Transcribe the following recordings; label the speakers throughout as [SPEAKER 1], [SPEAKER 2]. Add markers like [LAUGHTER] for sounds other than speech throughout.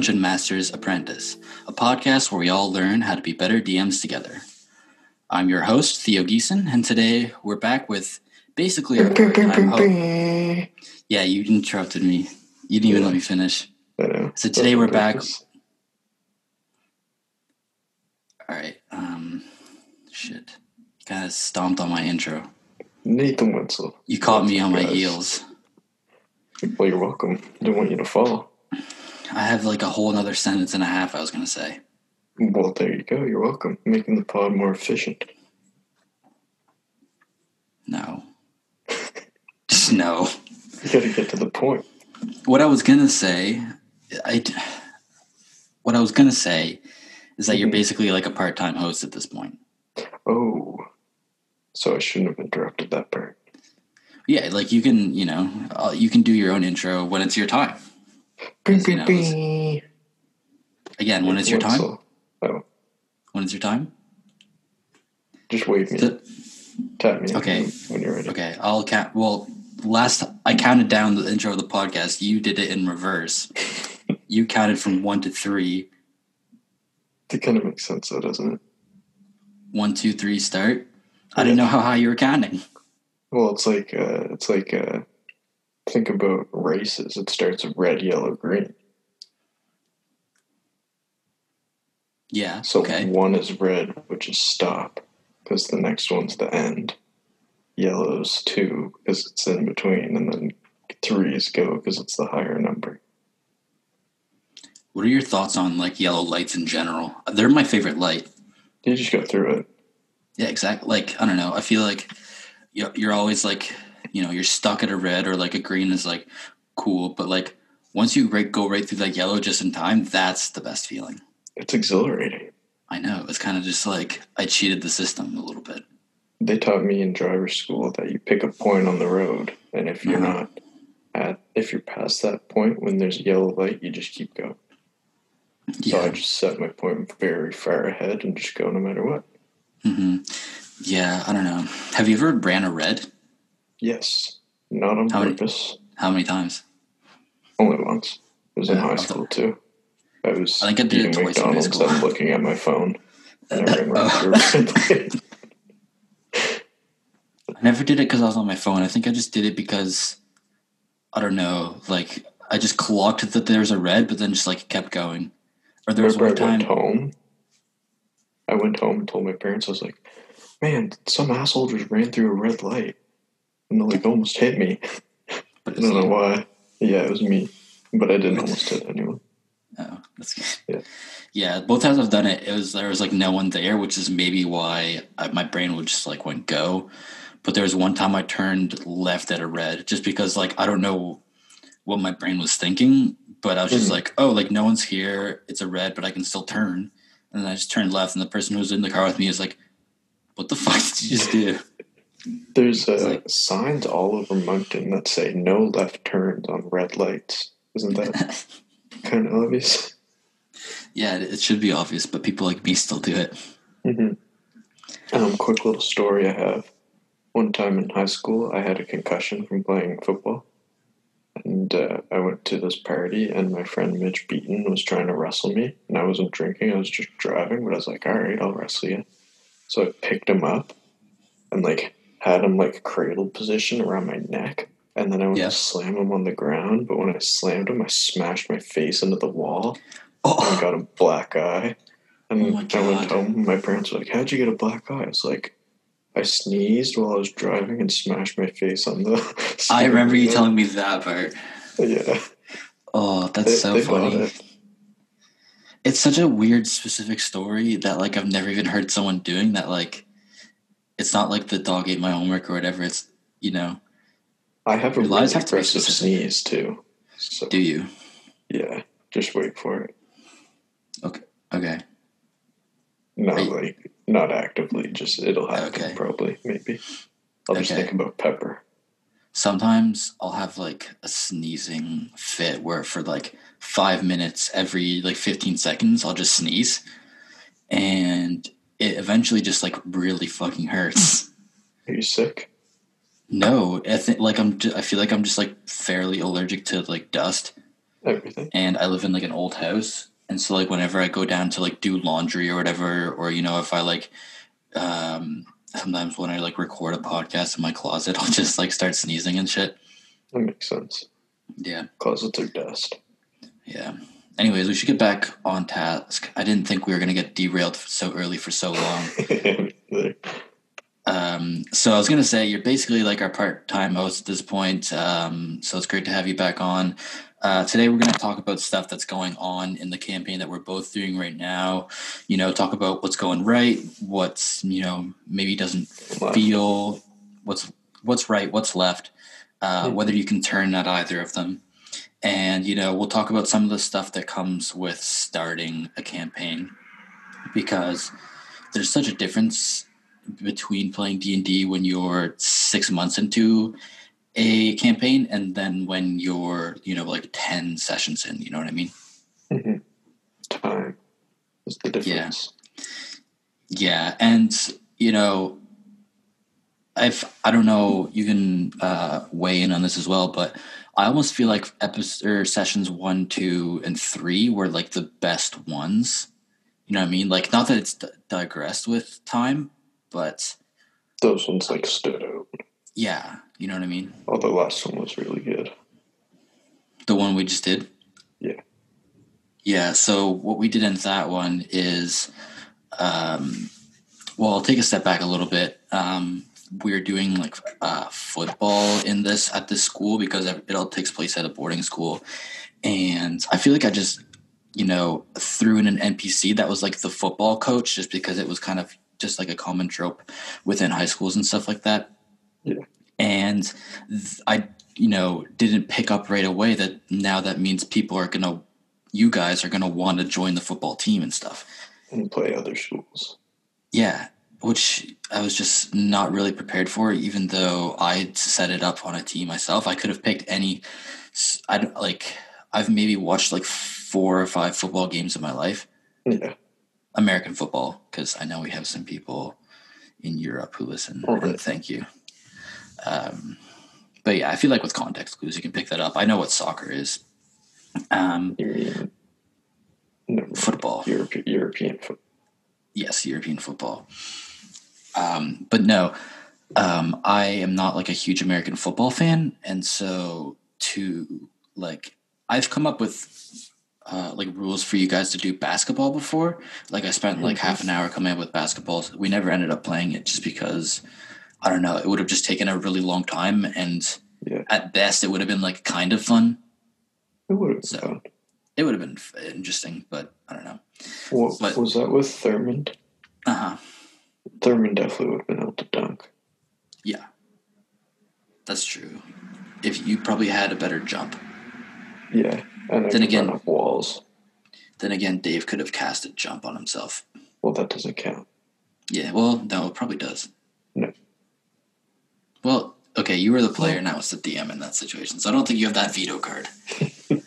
[SPEAKER 1] Dungeon Master's Apprentice, a podcast where we all learn how to be better DMs together. I'm your host, Theo Geeson, and today we're back with basically our ho- Yeah, you interrupted me. You didn't even let me finish. So today we're back- All right. Um, shit. Kind of stomped on my intro.
[SPEAKER 2] Nathan Wenzel.
[SPEAKER 1] You caught me on my heels.
[SPEAKER 2] Well, you're welcome. I didn't want you to fall.
[SPEAKER 1] I have like a whole another sentence and a half I was going to say.
[SPEAKER 2] Well, there you go. You're welcome. Making the pod more efficient.
[SPEAKER 1] No. Just [LAUGHS] no.
[SPEAKER 2] You got to get to the point.
[SPEAKER 1] What I was going to say, I, what I was going to say is that you're
[SPEAKER 2] Mhm.
[SPEAKER 1] basically like a part time host at this point.
[SPEAKER 2] Oh, so I shouldn't have interrupted that part.
[SPEAKER 1] Yeah, like you can, you know, uh, you can do your own intro when it's your time. Because, you know,
[SPEAKER 2] Bing.
[SPEAKER 1] Again, when is your time.
[SPEAKER 2] Wenzel. Oh,
[SPEAKER 1] When it's your time.
[SPEAKER 2] just wave me.
[SPEAKER 1] The-
[SPEAKER 2] Tap me.
[SPEAKER 1] Okay.
[SPEAKER 2] When you're ready.
[SPEAKER 1] Okay, I'll count. Well, last I counted down the intro of the podcast. You did it in reverse. [LAUGHS] You counted from one to three.
[SPEAKER 2] That kind of makes sense, though, doesn't it?
[SPEAKER 1] One, two, three, start. I didn't know how high you were counting.
[SPEAKER 2] Well, it's like uh, it's like uh, think about races. It starts with red, yellow, green.
[SPEAKER 1] Yeah.
[SPEAKER 2] So
[SPEAKER 1] okay.
[SPEAKER 2] one is red, which is stop, because the next one's the end. Yellow's two, because it's in between, and then three is go, because it's the higher number.
[SPEAKER 1] What are your thoughts on like yellow lights in general? They're my favorite light.
[SPEAKER 2] You just go through it.
[SPEAKER 1] Yeah, exactly. Like I don't know. I feel like you're, you're always like you know you're stuck at a red or like a green is like cool, but like once you right, go right through that yellow just in time, that's the best feeling.
[SPEAKER 2] It's exhilarating.
[SPEAKER 1] I know. It's kind of just like I cheated the system a little bit.
[SPEAKER 2] They taught me in driver school that you pick a point on the road, and if you're
[SPEAKER 1] Uh-huh.
[SPEAKER 2] not at, if you're past that point when there's a yellow light, you just keep going. So I just set my point very far ahead and just go no matter what.
[SPEAKER 1] Mm-hmm. Yeah. I don't know. Have you ever ran a red?
[SPEAKER 2] Yes, not on
[SPEAKER 1] How many-
[SPEAKER 2] purpose.
[SPEAKER 1] How many times?
[SPEAKER 2] Only once. It was in high
[SPEAKER 1] I
[SPEAKER 2] school too. I was
[SPEAKER 1] I think I did it
[SPEAKER 2] eating
[SPEAKER 1] twice in high
[SPEAKER 2] McDonald's
[SPEAKER 1] school.
[SPEAKER 2] and looking at my phone. [LAUGHS] And I ran right
[SPEAKER 1] Oh.
[SPEAKER 2] through [LAUGHS] a red light.
[SPEAKER 1] I never did it because I was on my phone. I think I just did it because I don't know. Like I just clocked that there was a red, but then just like kept going. Or there was one
[SPEAKER 2] I
[SPEAKER 1] time.
[SPEAKER 2] went home. I went home and told my parents, I was like, man, some asshole just ran through a red light. And they like almost hit me.
[SPEAKER 1] But
[SPEAKER 2] I don't know why. Yeah, it was me. But I didn't almost hit anyone.
[SPEAKER 1] oh, that's good.
[SPEAKER 2] Yeah.
[SPEAKER 1] Yeah, both times I've done it, it was there was like no one there, which is maybe why I, my brain would just like went go. But there was one time I turned left at a red, just because like I don't know what my brain was thinking, but I was just
[SPEAKER 2] Mhm.
[SPEAKER 1] like, oh, like no one's here, it's a red, but I can still turn. And then I just turned left, and the person who was in the car with me is like, "What the [LAUGHS] fuck did you just do?"
[SPEAKER 2] There's uh,
[SPEAKER 1] like-
[SPEAKER 2] signs all over Moncton that say no left turns on red lights. Isn't that [LAUGHS] kind of obvious?
[SPEAKER 1] yeah, it, should be obvious, but people like me still do it.
[SPEAKER 2] hmm Um, quick little story I have. One time in high school, I had a concussion from playing football. And uh, I went to this party, and my friend Mitch Beaton was trying to wrestle me. And I wasn't drinking, I was just driving, but I was like, all right, I'll wrestle you. So I picked him up and, like, had him, like, cradle position around my neck. And then I went
[SPEAKER 1] Yeah.
[SPEAKER 2] slam him on the ground. But when I slammed him, I smashed my face into the wall. I
[SPEAKER 1] Oh,
[SPEAKER 2] got a black eye. And
[SPEAKER 1] Oh my
[SPEAKER 2] I went home. My parents were like, How'd you get a black eye? I was like, I sneezed while I was driving and smashed my face on the. [LAUGHS]
[SPEAKER 1] I remember you telling me that part.
[SPEAKER 2] Yeah.
[SPEAKER 1] Oh, that's
[SPEAKER 2] They-
[SPEAKER 1] so
[SPEAKER 2] they
[SPEAKER 1] funny.
[SPEAKER 2] it.
[SPEAKER 1] It's such a weird specific story that like I've never even heard someone doing that like it's not like the dog ate my homework or whatever. It's you know,
[SPEAKER 2] I have a really
[SPEAKER 1] have to
[SPEAKER 2] sneeze too. So,
[SPEAKER 1] do you?
[SPEAKER 2] yeah, just wait for it.
[SPEAKER 1] Okay.
[SPEAKER 2] Okay.
[SPEAKER 1] Not
[SPEAKER 2] like, not actively, just it'll happen
[SPEAKER 1] Okay.
[SPEAKER 2] probably, maybe. I'll just
[SPEAKER 1] Okay.
[SPEAKER 2] think about pepper.
[SPEAKER 1] Sometimes I'll have like a sneezing fit where for like five minutes every like 15 seconds I'll just sneeze and it eventually just like really fucking hurts.
[SPEAKER 2] Are you sick?
[SPEAKER 1] No, I think like I'm. Just, I feel like I'm just like fairly allergic to like dust.
[SPEAKER 2] Everything.
[SPEAKER 1] and I live in like an old house. And so like whenever I go down to like do laundry or whatever, or you know, if I like um sometimes when I like record a podcast in my closet, [LAUGHS] I'll just like start sneezing and shit.
[SPEAKER 2] That makes sense.
[SPEAKER 1] Yeah.
[SPEAKER 2] Closets are dust.
[SPEAKER 1] Yeah. Anyways, we should get back on task. I didn't think we were gonna get derailed so early for so long. [LAUGHS] Um, so I was gonna say you're basically like our part-time host at this point. Um, so it's great to have you back on. Uh, today we're gonna talk about stuff that's going on in the campaign that we're both doing right now. You know, talk about what's going right, what's you know maybe doesn't feel, what's what's right, what's left, uh,
[SPEAKER 2] Mhm.
[SPEAKER 1] whether you can turn at either of them. And you know, we'll talk about some of the stuff that comes with starting a campaign because there's such a difference between playing D&D when you're 6 months into a campaign and then when you're, you know, like 10 sessions in, you know what I mean?
[SPEAKER 2] Mhm. Time is the difference.
[SPEAKER 1] Yeah, and you know, I've I don't know. You can uh, weigh in on this as well, but I almost feel like episode or sessions one, two, and three were like the best ones. You know what I mean? Like, not that it's di- digressed with time, but
[SPEAKER 2] Those ones like stood out.
[SPEAKER 1] yeah, you know what I mean.
[SPEAKER 2] Oh, the last one was really good.
[SPEAKER 1] The one we just did.
[SPEAKER 2] Yeah.
[SPEAKER 1] Yeah. So what we did in that one is, um, well, I'll take a step back a little bit. Um, we're doing like uh, football in this at this school because it all takes place at a boarding school, and I feel like I just, you know, threw in an NPC that was like the football coach, just because it was kind of just like a common trope within high schools and stuff like that.
[SPEAKER 2] Yeah.
[SPEAKER 1] And th- I, you know, didn't pick up right away that now that means people are gonna, you guys are gonna want to join the football team and stuff.
[SPEAKER 2] And play other schools.
[SPEAKER 1] Yeah, which I was just not really prepared for, even though I set it up on a team myself. I could have picked any. I don't like. I've maybe watched like four or five football games in my life,
[SPEAKER 2] Yeah.
[SPEAKER 1] American football, because I know we have some people in Europe who listen.
[SPEAKER 2] Oh, right.
[SPEAKER 1] thank you. Um, but yeah, I feel like with context clues, you can pick that up. I know what soccer is. Um,
[SPEAKER 2] You mean no,
[SPEAKER 1] football.
[SPEAKER 2] Europe, European football.
[SPEAKER 1] yes, European football. Um, but no, um, I am not like a huge American football fan, and so to like, I've come up with uh, like rules for you guys to do basketball before. Like, I spent like half an hour coming up with basketball. We never ended up playing it just because I don't know. It would have just taken a really long time, and
[SPEAKER 2] Yeah.
[SPEAKER 1] at best, it would have been like kind of fun.
[SPEAKER 2] It would have been
[SPEAKER 1] So-
[SPEAKER 2] fun.
[SPEAKER 1] It would have been f- interesting, but I don't know.
[SPEAKER 2] What,
[SPEAKER 1] but-
[SPEAKER 2] was that with Thurmond?
[SPEAKER 1] Uh huh.
[SPEAKER 2] Thurmond definitely would have been able to dunk.
[SPEAKER 1] Yeah, that's true. If you probably had a better jump,
[SPEAKER 2] Yeah. And
[SPEAKER 1] Then again-
[SPEAKER 2] walls.
[SPEAKER 1] then again, Dave could have cast a jump on himself.
[SPEAKER 2] Well, that doesn't count.
[SPEAKER 1] Yeah, well, no, it probably does.
[SPEAKER 2] No.
[SPEAKER 1] Well, okay, you were the player, now it's the DM in that situation, so I don't think you have that veto card. [LAUGHS]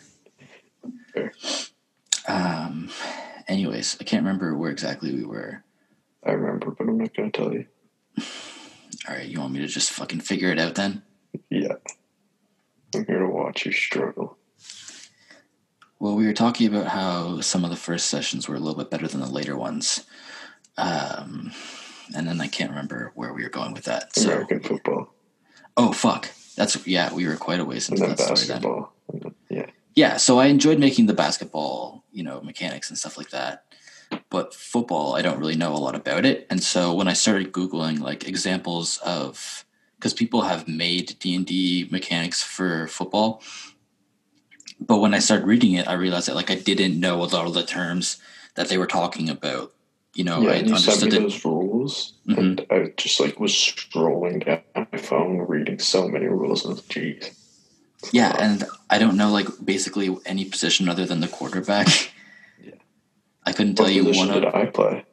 [SPEAKER 1] Um. Anyways, I can't remember where exactly we were.
[SPEAKER 2] I remember, but I'm not going to tell you.
[SPEAKER 1] All right, you want me to just fucking figure it out then?
[SPEAKER 2] Yeah. I'm here to watch you struggle.
[SPEAKER 1] Well, we were talking about how some of the first sessions were a little bit better than the later ones. Um, and then I can't remember where we were going with that. So,
[SPEAKER 2] American football.
[SPEAKER 1] oh fuck, that's yeah, we were quite a ways into that story
[SPEAKER 2] basketball. And then, yeah.
[SPEAKER 1] Yeah, so I enjoyed making the basketball, you know, mechanics and stuff like that. But football, I don't really know a lot about it. And so when I started googling like examples of because people have made D&D mechanics for football, but when I started reading it, I realized that like I didn't know a lot of the terms that they were talking about. You know,
[SPEAKER 2] yeah,
[SPEAKER 1] I
[SPEAKER 2] you sent me those rules,
[SPEAKER 1] Mhm.
[SPEAKER 2] and I just like was scrolling down my phone, reading so many rules, and geez.
[SPEAKER 1] Yeah, and I don't know like basically any position other than the quarterback. [LAUGHS] I couldn't tell
[SPEAKER 2] What
[SPEAKER 1] you one
[SPEAKER 2] did
[SPEAKER 1] of
[SPEAKER 2] I play?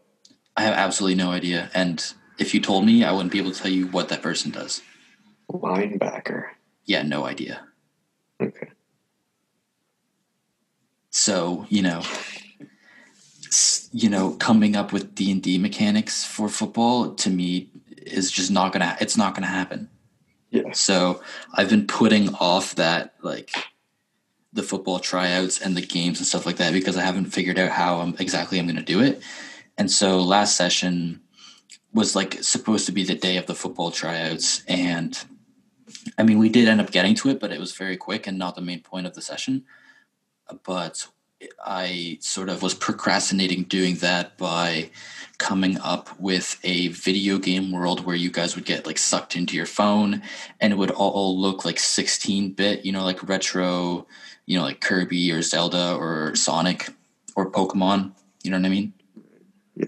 [SPEAKER 1] I have absolutely no idea. And if you told me, I wouldn't be able to tell you what that person does.
[SPEAKER 2] Linebacker.
[SPEAKER 1] Yeah, no idea.
[SPEAKER 2] Okay.
[SPEAKER 1] So, you know, you know, coming up with D&D mechanics for football to me is just not going to it's not going to happen.
[SPEAKER 2] Yeah.
[SPEAKER 1] So, I've been putting off that like the football tryouts and the games and stuff like that because I haven't figured out how I'm, exactly I'm going to do it. And so last session was like supposed to be the day of the football tryouts and I mean we did end up getting to it but it was very quick and not the main point of the session. But I sort of was procrastinating doing that by coming up with a video game world where you guys would get like sucked into your phone and it would all look like 16 bit, you know, like retro, you know, like Kirby or Zelda or Sonic or Pokemon. You know what I mean?
[SPEAKER 2] Yeah.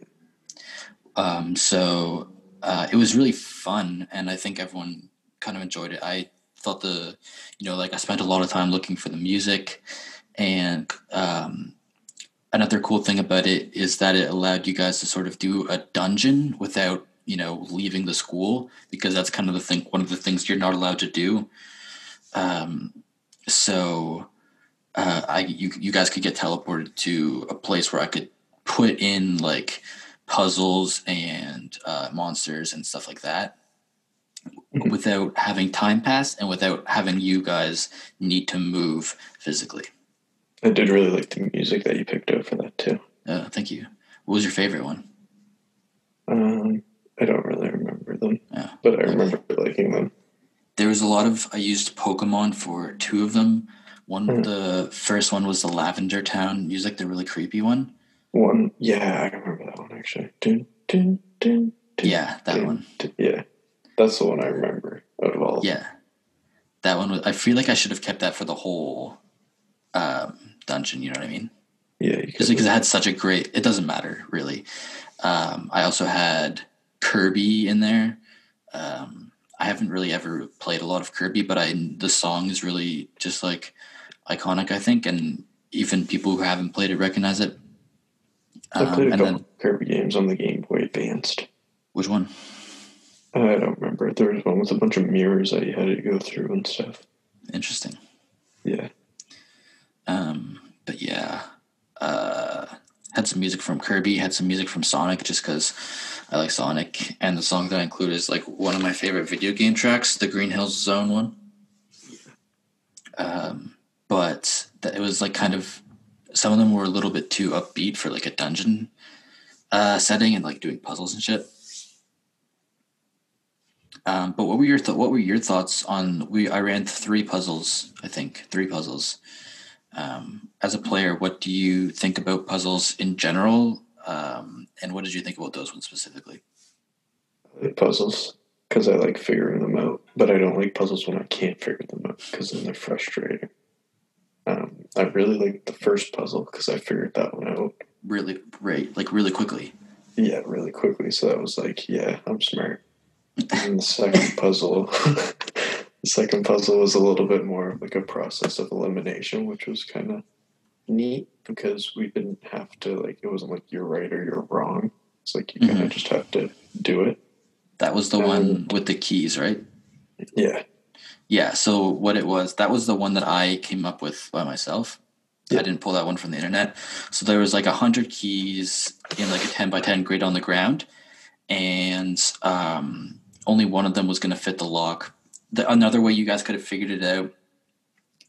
[SPEAKER 1] Um, so uh, it was really fun, and I think everyone kind of enjoyed it. I thought the, you know, like I spent a lot of time looking for the music and um, another cool thing about it is that it allowed you guys to sort of do a dungeon without, you know, leaving the school because that's kind of the thing. One of the things you're not allowed to do. Um, so uh, I you you guys could get teleported to a place where I could put in like puzzles and uh, monsters and stuff like that mm-hmm. without having time pass and without having you guys need to move physically.
[SPEAKER 2] I did really like the music that you picked out for that too.
[SPEAKER 1] Uh, thank you. What was your favorite one?
[SPEAKER 2] Um, I don't really remember them, yeah. but I remember okay. liking them.
[SPEAKER 1] There was a lot of I used Pokemon for two of them. One, mm. the first one was the Lavender Town music, the really creepy one.
[SPEAKER 2] One, yeah, I remember that one actually. Dun, dun,
[SPEAKER 1] dun, yeah, that one.
[SPEAKER 2] yeah, that's the one I remember out of all.
[SPEAKER 1] Yeah, that one was. I feel like I should have kept that for the whole um, dungeon. You know what I mean?
[SPEAKER 2] Yeah,
[SPEAKER 1] because because it had such a great. It doesn't matter really. Um, I also had Kirby in there. Um, I haven't really ever played a lot of Kirby, but I the song is really just like iconic. I think, and even people who haven't played it recognize it.
[SPEAKER 2] I played a um, couple then, Kirby games on the Game Boy Advanced.
[SPEAKER 1] Which one?
[SPEAKER 2] I don't remember. There was one with a bunch of mirrors that you had to go through and stuff.
[SPEAKER 1] Interesting.
[SPEAKER 2] Yeah.
[SPEAKER 1] Um, but yeah, uh, had some music from Kirby, had some music from Sonic, just because I like Sonic, and the song that I include is like one of my favorite video game tracks, the Green Hills Zone one. Um, but it was like kind of some of them were a little bit too upbeat for like a dungeon uh, setting and like doing puzzles and shit. Um, but what were your th- what were your thoughts on we? I ran three puzzles, I think three puzzles um, as a player, what do you think about puzzles in general? Um, and what did you think about those ones specifically?
[SPEAKER 2] Puzzles because I like figuring them out, but I don't like puzzles when I can't figure them out because then they're frustrating. Um, I really liked the first puzzle because I figured that one out.
[SPEAKER 1] Really, right, like really quickly.
[SPEAKER 2] Yeah, really quickly. So I was like, yeah, I'm smart. and the second [LAUGHS] puzzle, [LAUGHS] the second puzzle was a little bit more of like a process of elimination, which was kind of neat because we didn't have to like it wasn't like you're right or you're wrong. It's like you mm-hmm. kind of just have to do it.
[SPEAKER 1] That was the one with the keys, right?
[SPEAKER 2] Yeah.
[SPEAKER 1] Yeah. So what it was, that was the one that I came up with by myself. Yeah. I didn't pull that one from the internet. So there was like a hundred keys in like a ten by ten grid on the ground, and um, only one of them was going to fit the lock the, another way you guys could have figured it out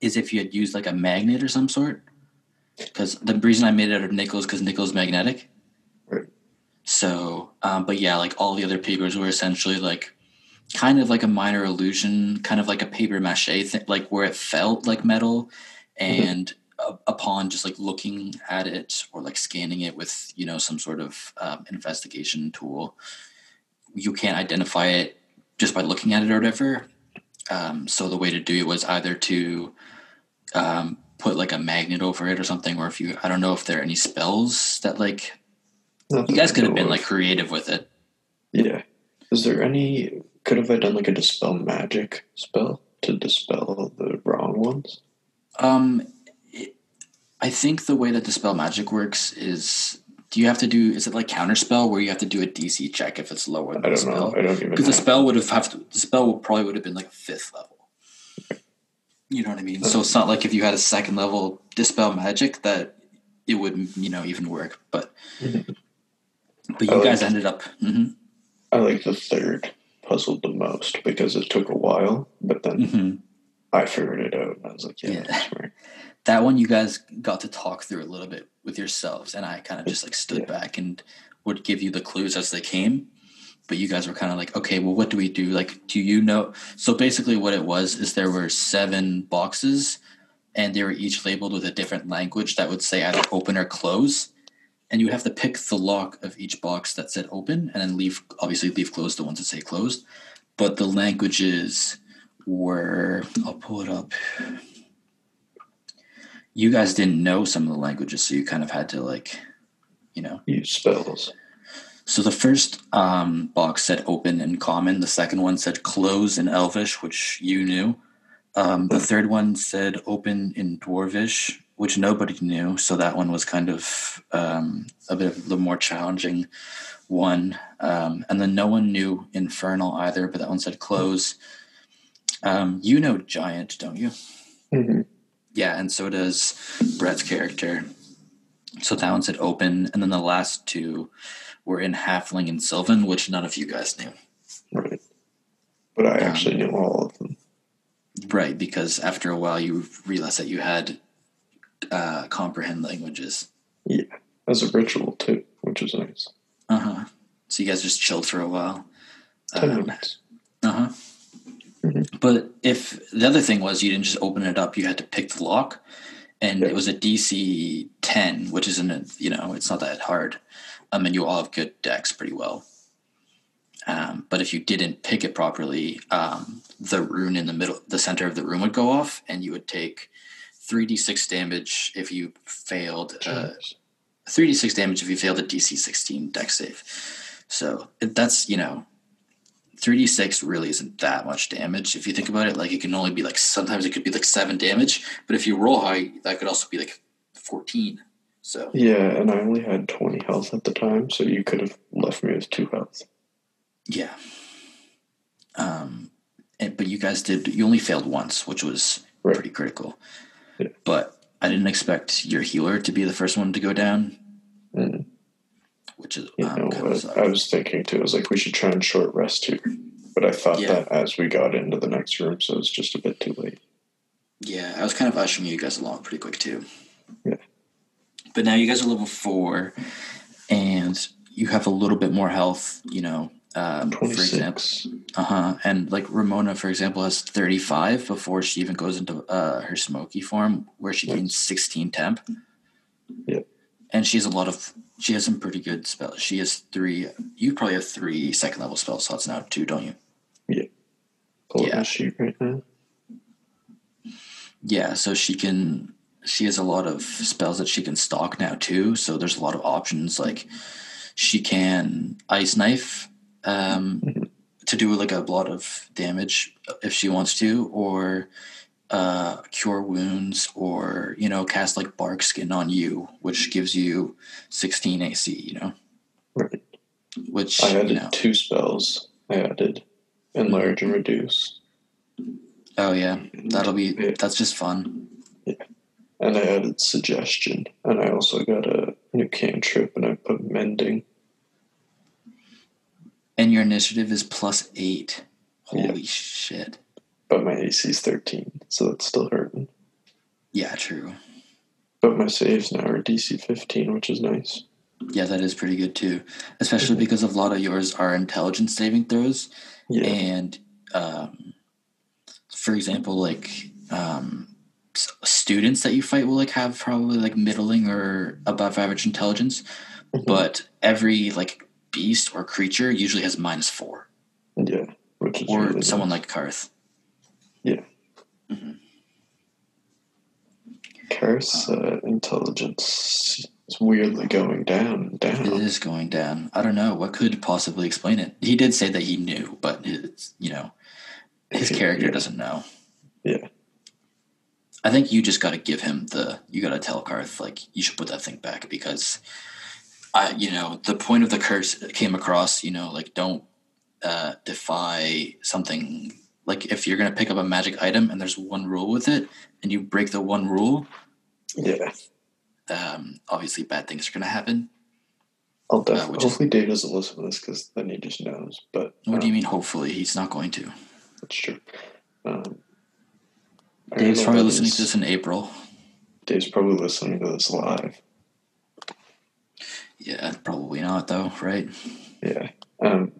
[SPEAKER 1] is if you had used like a magnet or some sort. Because the reason I made it out of nickel is because nickel is magnetic.
[SPEAKER 2] Right.
[SPEAKER 1] So, um, but yeah, like all the other papers were essentially like kind of like a minor illusion, kind of like a paper mache thing, like where it felt like metal. Mm-hmm. And mm-hmm. upon just like looking at it or like scanning it with, you know, some sort of um, investigation tool, you can't identify it just by looking at it or whatever. Um, so the way to do it was either to um, put like a magnet over it or something, or if you, I don't know if there are any spells that like Nothing you guys could have been like creative with it.
[SPEAKER 2] Yeah. Is there any? Could have I done like a dispel magic spell to dispel the wrong ones?
[SPEAKER 1] Um, it, I think the way that dispel magic works is do you have to do is it like counterspell where you have to do a DC check if it's lower than
[SPEAKER 2] I don't
[SPEAKER 1] the spell?
[SPEAKER 2] Know. I don't even
[SPEAKER 1] because the spell would have have to, the spell would probably would have been like fifth level. You know what I mean? So it's not like if you had a second level dispel magic that it would you know even work. But mm-hmm. but you I guys like, ended up. Mm-hmm.
[SPEAKER 2] I like the third puzzle the most because it took a while, but then mm-hmm. I figured it out and I was like, yeah, yeah. [LAUGHS]
[SPEAKER 1] that one you guys got to talk through a little bit with yourselves, and I kind of just like stood
[SPEAKER 2] Yeah.
[SPEAKER 1] back and would give you the clues as they came. But you guys were kind of like, okay, well, what do we do? Like, do you know? So basically, what it was is there were seven boxes, and they were each labeled with a different language that would say either open or close. And you would have to pick the lock of each box that said open, and then leave obviously leave closed the ones that say closed. But the languages were I'll pull it up. You guys didn't know some of the languages, so you kind of had to like, you know.
[SPEAKER 2] Use spells.
[SPEAKER 1] So the first um, box said open in common. The second one said close in Elvish, which you knew. Um, the third one said open in Dwarvish, which nobody knew. So that one was kind of um, a bit of the more challenging one. Um, and then no one knew Infernal either, but that one said close. Um, you know Giant, don't you?
[SPEAKER 2] hmm
[SPEAKER 1] Yeah, and so does Brett's character. So that one said open, and then the last two were in Halfling and Sylvan, which none of you guys knew.
[SPEAKER 2] Right. But I
[SPEAKER 1] Um,
[SPEAKER 2] actually knew all of them.
[SPEAKER 1] Right, because after a while you realized that you had uh, comprehend languages.
[SPEAKER 2] Yeah, as a ritual, too, which was nice.
[SPEAKER 1] Uh huh. So you guys just chilled for a while.
[SPEAKER 2] Ten
[SPEAKER 1] Um,
[SPEAKER 2] minutes.
[SPEAKER 1] Uh huh.
[SPEAKER 2] Mhm.
[SPEAKER 1] But if the other thing was you didn't just open it up, you had to pick the lock, and
[SPEAKER 2] Yeah.
[SPEAKER 1] it was a DC ten, which isn't a, you know it's not that hard. Um, and you all have good Dex pretty well. Um, but if you didn't pick it properly, um, the rune in the middle, the center of the room would go off, and you would take three d six damage if you failed. Uh, 3d6 damage if you failed a DC 16 Dex save. So that's, you know, 3d6 really isn't that much damage. If you think about it, like it can only be like, sometimes it could be like 7 damage, but if you roll high, that could also be like 14. So,
[SPEAKER 2] Yeah, and I only had 20 health at the time, so you could have left me with 2 health.
[SPEAKER 1] yeah. Um, and, but you guys did, you only failed once, which was
[SPEAKER 2] Right.
[SPEAKER 1] pretty critical. But I didn't expect your healer to be the first one to go down,
[SPEAKER 2] Mm.
[SPEAKER 1] which is
[SPEAKER 2] You
[SPEAKER 1] um,
[SPEAKER 2] know, what? I was thinking too, I was like, we should try and short rest here. But I thought
[SPEAKER 1] Yeah.
[SPEAKER 2] that as we got into the next room, so it was just a bit too late.
[SPEAKER 1] Yeah, I was kind of ushering you guys along pretty quick too.
[SPEAKER 2] Yeah.
[SPEAKER 1] But now you guys are level four, and you have a little bit more health. You know, um, for example, uh huh. And like Ramona, for example, has thirty five before she even goes into uh, her smoky form, where she gains sixteen temp.
[SPEAKER 2] Yeah.
[SPEAKER 1] And she has a lot of. She has some pretty good spells. She has three. You probably have three second level spell slots now too, don't you?
[SPEAKER 2] Pull up
[SPEAKER 1] Yeah.
[SPEAKER 2] sheet right now.
[SPEAKER 1] Yeah, so she can she has a lot of spells that she can stock now too. So there's a lot of options. Like she can ice knife um, to do like a lot of damage if she wants to, or uh, cure wounds, or you know cast like bark skin on you, which gives you 16 AC. You know,
[SPEAKER 2] Right.
[SPEAKER 1] which
[SPEAKER 2] I added
[SPEAKER 1] you know.
[SPEAKER 2] two spells. I added enlarge and reduce.
[SPEAKER 1] Oh yeah, that'll be
[SPEAKER 2] Yeah.
[SPEAKER 1] that's just fun.
[SPEAKER 2] Yeah, And I added suggestion. And I also got a new cantrip and I put mending.
[SPEAKER 1] And your initiative is plus eight. Holy shit.
[SPEAKER 2] But my AC is 13, so that's still hurting.
[SPEAKER 1] Yeah, true.
[SPEAKER 2] But my saves now are DC 15, which is nice.
[SPEAKER 1] Yeah, that is pretty good too. Especially because a lot of yours are intelligence saving throws.
[SPEAKER 2] Yeah.
[SPEAKER 1] And um, for example, like um, students that you fight will like have probably like middling or above average intelligence,
[SPEAKER 2] Mhm.
[SPEAKER 1] but every like beast or creature usually has minus four,
[SPEAKER 2] yeah.
[SPEAKER 1] Or
[SPEAKER 2] really
[SPEAKER 1] someone
[SPEAKER 2] nice.
[SPEAKER 1] like Karth.
[SPEAKER 2] Karis, uh, intelligence is weirdly going down and down.
[SPEAKER 1] It is going down. I don't know what could possibly explain it. He did say that he knew, but it's you know his character
[SPEAKER 2] Yeah.
[SPEAKER 1] doesn't know.
[SPEAKER 2] Yeah.
[SPEAKER 1] I think you just got to give him the. You got to tell Karth like you should put that thing back because, I you know the point of the curse came across. You know like don't uh, defy something. Like if you're gonna pick up a magic item and there's one rule with it, and you break the one rule,
[SPEAKER 2] Yeah.
[SPEAKER 1] um, obviously bad things are gonna happen.
[SPEAKER 2] I'll
[SPEAKER 1] Uh,
[SPEAKER 2] definitely.
[SPEAKER 1] is-
[SPEAKER 2] hopefully, Dave doesn't listen to this because then he just knows. But
[SPEAKER 1] What do you
[SPEAKER 2] um,
[SPEAKER 1] mean? Hopefully, he's not going to.
[SPEAKER 2] That's true. Um,
[SPEAKER 1] Dave's probably listening to this in April.
[SPEAKER 2] Dave's probably listening to this live.
[SPEAKER 1] Yeah, probably not though, right?
[SPEAKER 2] Yeah. Um,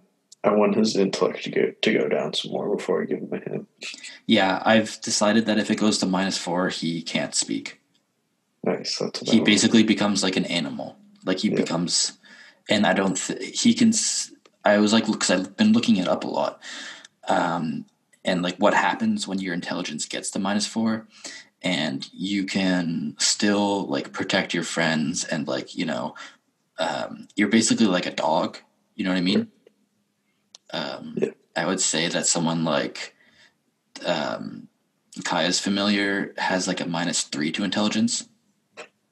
[SPEAKER 2] I want his intellect to go to go down some more before I give him a hint.
[SPEAKER 1] Yeah, I've decided that if it goes to minus four, he can't speak.
[SPEAKER 2] Nice. That's what I
[SPEAKER 1] He basically becomes like an animal. Like he
[SPEAKER 2] Yeah.
[SPEAKER 1] becomes, and I don't. Th- he can. s- I was like, because I've been looking it up a lot, um, and like what happens when your intelligence gets to minus four, and you can still like protect your friends and like you know, um, you're basically like a dog. You know what I mean? Um,
[SPEAKER 2] Yeah.
[SPEAKER 1] I would say that someone like um, Kaya's familiar has like a minus three to intelligence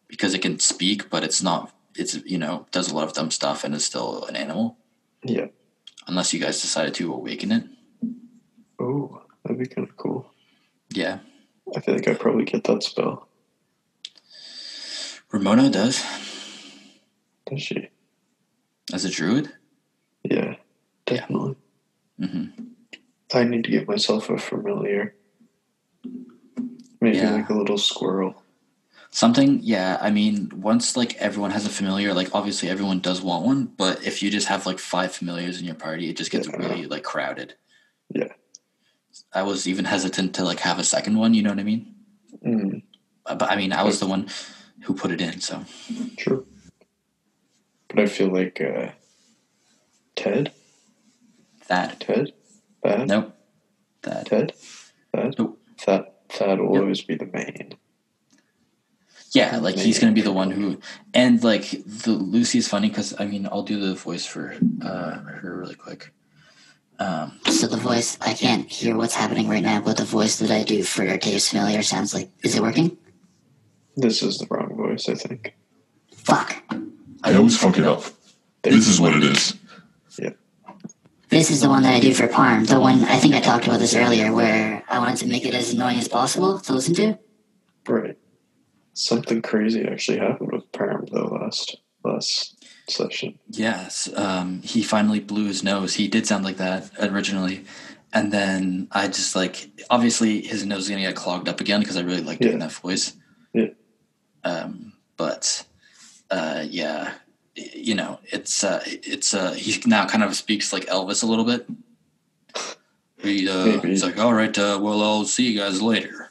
[SPEAKER 1] because it can speak, but it's not. It's you know does a lot of dumb stuff and is still an animal
[SPEAKER 2] Yeah.
[SPEAKER 1] unless you guys decided to awaken it.
[SPEAKER 2] Oh, that'd be kind of cool.
[SPEAKER 1] Yeah,
[SPEAKER 2] I feel like I probably get that spell.
[SPEAKER 1] Ramona does
[SPEAKER 2] She?
[SPEAKER 1] as a druid.
[SPEAKER 2] Yeah, definitely.
[SPEAKER 1] hmm
[SPEAKER 2] I need to get myself a familiar. Maybe
[SPEAKER 1] Yeah.
[SPEAKER 2] like a little squirrel.
[SPEAKER 1] Something, yeah. I mean, once like everyone has a familiar, like obviously everyone does want one, but if you just have like five familiars in your party, it just gets
[SPEAKER 2] Yeah.
[SPEAKER 1] really like crowded.
[SPEAKER 2] Yeah.
[SPEAKER 1] I was even hesitant to like have a second one. You know what I mean?
[SPEAKER 2] Mm,
[SPEAKER 1] Uh, But I mean, I was the one who put it in, so
[SPEAKER 2] true. But I feel like uh, Ted,
[SPEAKER 1] that
[SPEAKER 2] Ted, Thad,
[SPEAKER 1] nope, that
[SPEAKER 2] Ted, Thad,
[SPEAKER 1] Nope.
[SPEAKER 2] Thad, Thad will
[SPEAKER 1] Yep.
[SPEAKER 2] always be the main.
[SPEAKER 1] Yeah, like he's gonna be the one who, and like the Lucy is funny because I mean I'll do the voice for uh, her really quick. Um,
[SPEAKER 3] So the voice, I can't hear what's happening right now, but the voice that I do for Dave's familiar sounds like, is it working?
[SPEAKER 2] This is the wrong voice, I think.
[SPEAKER 3] Fuck.
[SPEAKER 4] I always fuck it up. This is what it is.
[SPEAKER 3] This is the one that I do for Parm, the one, I think I talked about this earlier, where I wanted to make it as annoying as possible to listen to.
[SPEAKER 2] Right. Something crazy actually happened with Parm though last last session.
[SPEAKER 1] yes, um, he finally blew his nose. He did sound like that originally, and then I just like obviously his nose is gonna get clogged up again because I really like doing
[SPEAKER 2] Yeah.
[SPEAKER 1] that voice.
[SPEAKER 2] Yeah.
[SPEAKER 1] Um, but uh, yeah, you know, it's uh, it's uh, he now kind of speaks like Elvis a little bit. He, uh, he's like, all right, uh, well, I'll see you guys later.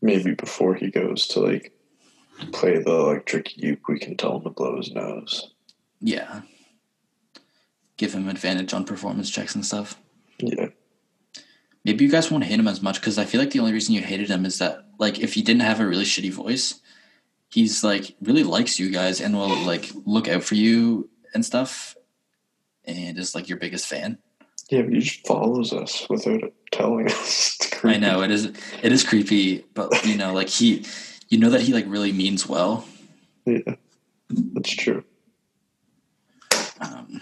[SPEAKER 2] Maybe before he goes to like play the electric uke, we can tell him to blow his nose.
[SPEAKER 1] Yeah. Give him advantage on performance checks and stuff.
[SPEAKER 2] Yeah.
[SPEAKER 1] Maybe you guys won't hate him as much because I feel like the only reason you hated him is that, like, if he didn't have a really shitty voice, he's like really likes you guys and will like look out for you and stuff, and is like your biggest fan.
[SPEAKER 2] Yeah, but he just follows us without telling [LAUGHS] us.
[SPEAKER 1] I know it is it is creepy, but you know, like he, you know that he like really means well.
[SPEAKER 2] Yeah. That's true.
[SPEAKER 1] Um,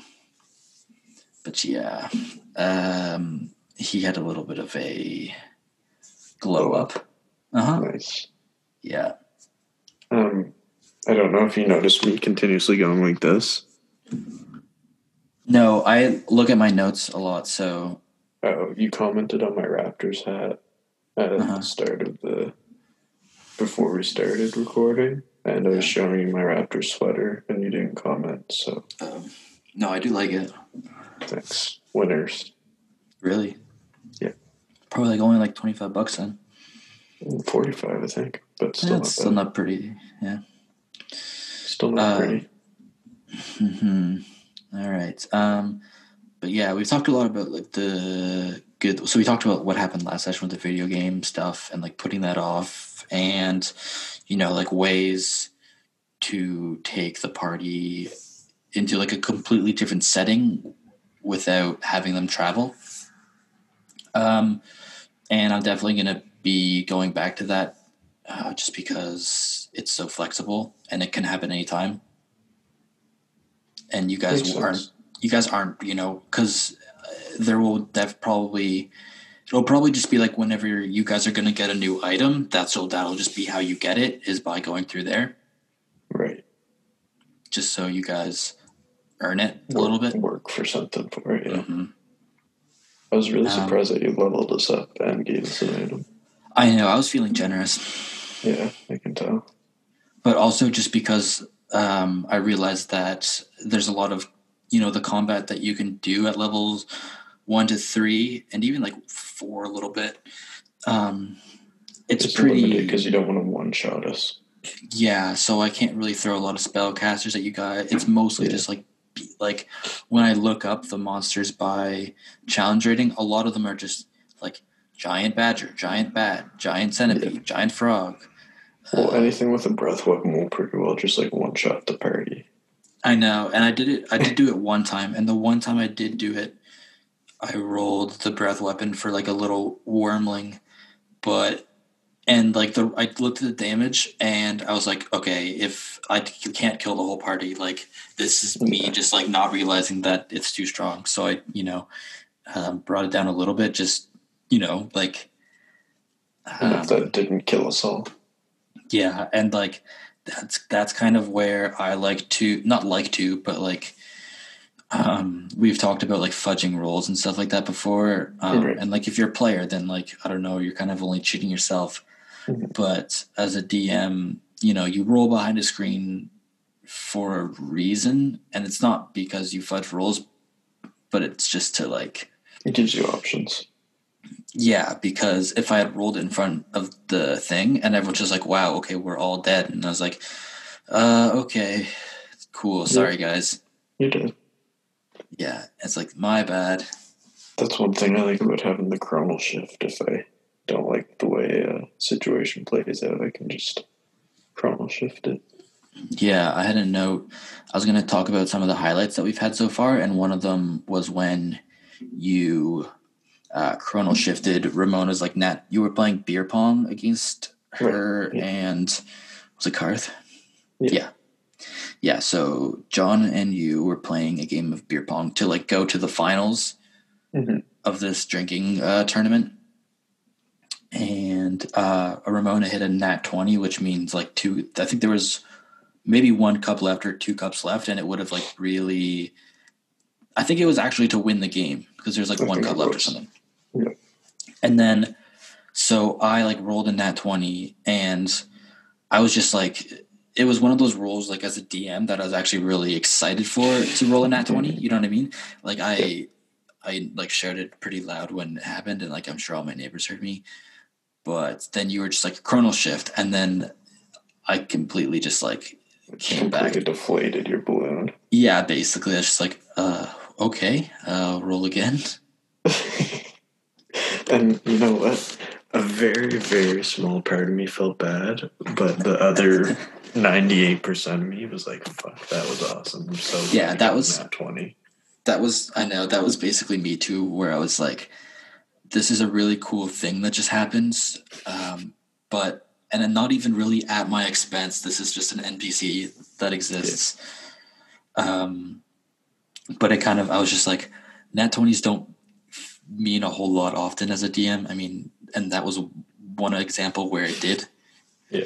[SPEAKER 1] but yeah, um, he had a little bit of a glow up. Uh huh.
[SPEAKER 2] Nice.
[SPEAKER 1] Yeah.
[SPEAKER 2] Um I don't know if you noticed me continuously going like this.
[SPEAKER 1] No, I look at my notes a lot, so
[SPEAKER 2] Oh, you commented on my Raptors hat at
[SPEAKER 1] Uh-huh.
[SPEAKER 2] the start of the before we started recording, and I was showing you my Raptors sweater, and you didn't comment. So
[SPEAKER 1] um, no, I do like it.
[SPEAKER 2] thanks, winners.
[SPEAKER 1] Really?
[SPEAKER 2] Yeah.
[SPEAKER 1] Probably like only like twenty five bucks then.
[SPEAKER 2] Forty-five, I think, but still
[SPEAKER 1] Yeah,
[SPEAKER 2] not
[SPEAKER 1] still not pretty. Yeah.
[SPEAKER 2] still not
[SPEAKER 1] uh,
[SPEAKER 2] pretty.
[SPEAKER 1] hmm [LAUGHS] All right. Um, but yeah, we've talked a lot about like the good. So we talked about what happened last session with the video game stuff and like putting that off, and you know like ways to take the party into like a completely different setting without having them travel. Um, and I'm definitely gonna be going back to that uh, just because it's so flexible and it can happen anytime and you guys
[SPEAKER 2] Makes
[SPEAKER 1] aren't
[SPEAKER 2] sense.
[SPEAKER 1] you guys aren't you know because there will def probably it'll probably just be like whenever you guys are going to get a new item that's so that'll just be how you get it is by going through there
[SPEAKER 2] Right.
[SPEAKER 1] just so you guys earn it a little bit
[SPEAKER 2] Work for something for it. Yeah.
[SPEAKER 1] Mhm.
[SPEAKER 2] I was really
[SPEAKER 1] Um,
[SPEAKER 2] surprised that you leveled us up and gave us an item.
[SPEAKER 1] I know i was feeling generous
[SPEAKER 2] Yeah, I can tell.
[SPEAKER 1] but also just because um, I realized that there's a lot of you know the combat that you can do at levels one to three and even like four a little bit. Um, it's
[SPEAKER 2] It's limited
[SPEAKER 1] pretty
[SPEAKER 2] because you don't want to one shot us.
[SPEAKER 1] yeah. So I can't really throw a lot of spellcasters at you guys. It's mostly
[SPEAKER 2] Yeah.
[SPEAKER 1] just like like when I look up the monsters by challenge rating, a lot of them are just like giant badger, giant bat, giant centipede, giant frog.
[SPEAKER 2] Well, anything with a breath weapon will pretty well just like one shot the party.
[SPEAKER 1] I know, and I did it. I did do it one time, and the one time I did do it, I rolled the breath weapon for like a little wyrmling, but and like the I looked at the damage, and I was like, okay, if I can't kill the whole party, like this is me just like not realizing that it's too strong. So I, you know, um, brought it down a little bit, just you know, like. Um,
[SPEAKER 2] that didn't kill us all.
[SPEAKER 1] yeah and like that's that's kind of where i like to not like to but like um we've talked about like fudging rolls and stuff like that before um
[SPEAKER 2] Right.
[SPEAKER 1] and like if you're a player then like i don't know you're kind of only cheating yourself
[SPEAKER 2] Mhm.
[SPEAKER 1] but as a dm you know you roll behind a screen for a reason and it's not because you fudge rolls but it's just to like
[SPEAKER 2] It gives you options.
[SPEAKER 1] Yeah, because if I had rolled in front of the thing and everyone's just like, wow, okay, we're all dead. And I was like, uh, okay, cool. Sorry, guys.
[SPEAKER 2] You did.
[SPEAKER 1] Yeah, it's like, my bad.
[SPEAKER 2] That's one thing I like about having the chronal shift. If I don't like the way a situation plays out, I can just chronal shift it.
[SPEAKER 1] Yeah, I had a note. I was going to talk about some of the highlights that we've had so far. And one of them was when you uh, chronal shifted Ramona's like Nat. You were playing beer pong against her
[SPEAKER 2] Right, yeah.
[SPEAKER 1] and was it Karth?
[SPEAKER 2] Yeah.
[SPEAKER 1] yeah. Yeah, so John and you were playing a game of beer pong to like go to the finals
[SPEAKER 2] Mhm.
[SPEAKER 1] of this drinking uh, tournament. And uh, Ramona hit a nat 20, which means like two, I think there was maybe one cup left or two cups left, and it would have like really, I think it was actually to win the game because there's like
[SPEAKER 2] I
[SPEAKER 1] one cup left or something.
[SPEAKER 2] Yeah.
[SPEAKER 1] And then, so I like rolled a nat 20, and I was just like, it was one of those rolls like as a DM that I was actually really excited for to roll a nat 20. You know what I mean? Like I I like shouted pretty loud when it happened and like I'm sure all my neighbors heard me. But then you were just like a chronal shift and then I completely just like came back.
[SPEAKER 2] Deflated your balloon.
[SPEAKER 1] Yeah, basically I was just like, uh okay, uh roll again. [LAUGHS]
[SPEAKER 2] and you know what? A very, very small part of me felt bad, but the other 98% of me was like, fuck, that was awesome. I'm so
[SPEAKER 1] Yeah, that was-
[SPEAKER 2] nat 20.
[SPEAKER 1] That was I know, that was basically me too, where I was like, this is a really cool thing that just happens. Um, but and then not even really at my expense. This is just an NPC that exists. Um, but it kind of I was just like, nat twenties don't mean a whole lot often as a DM. I mean, and that was one example where it did.
[SPEAKER 2] Yeah.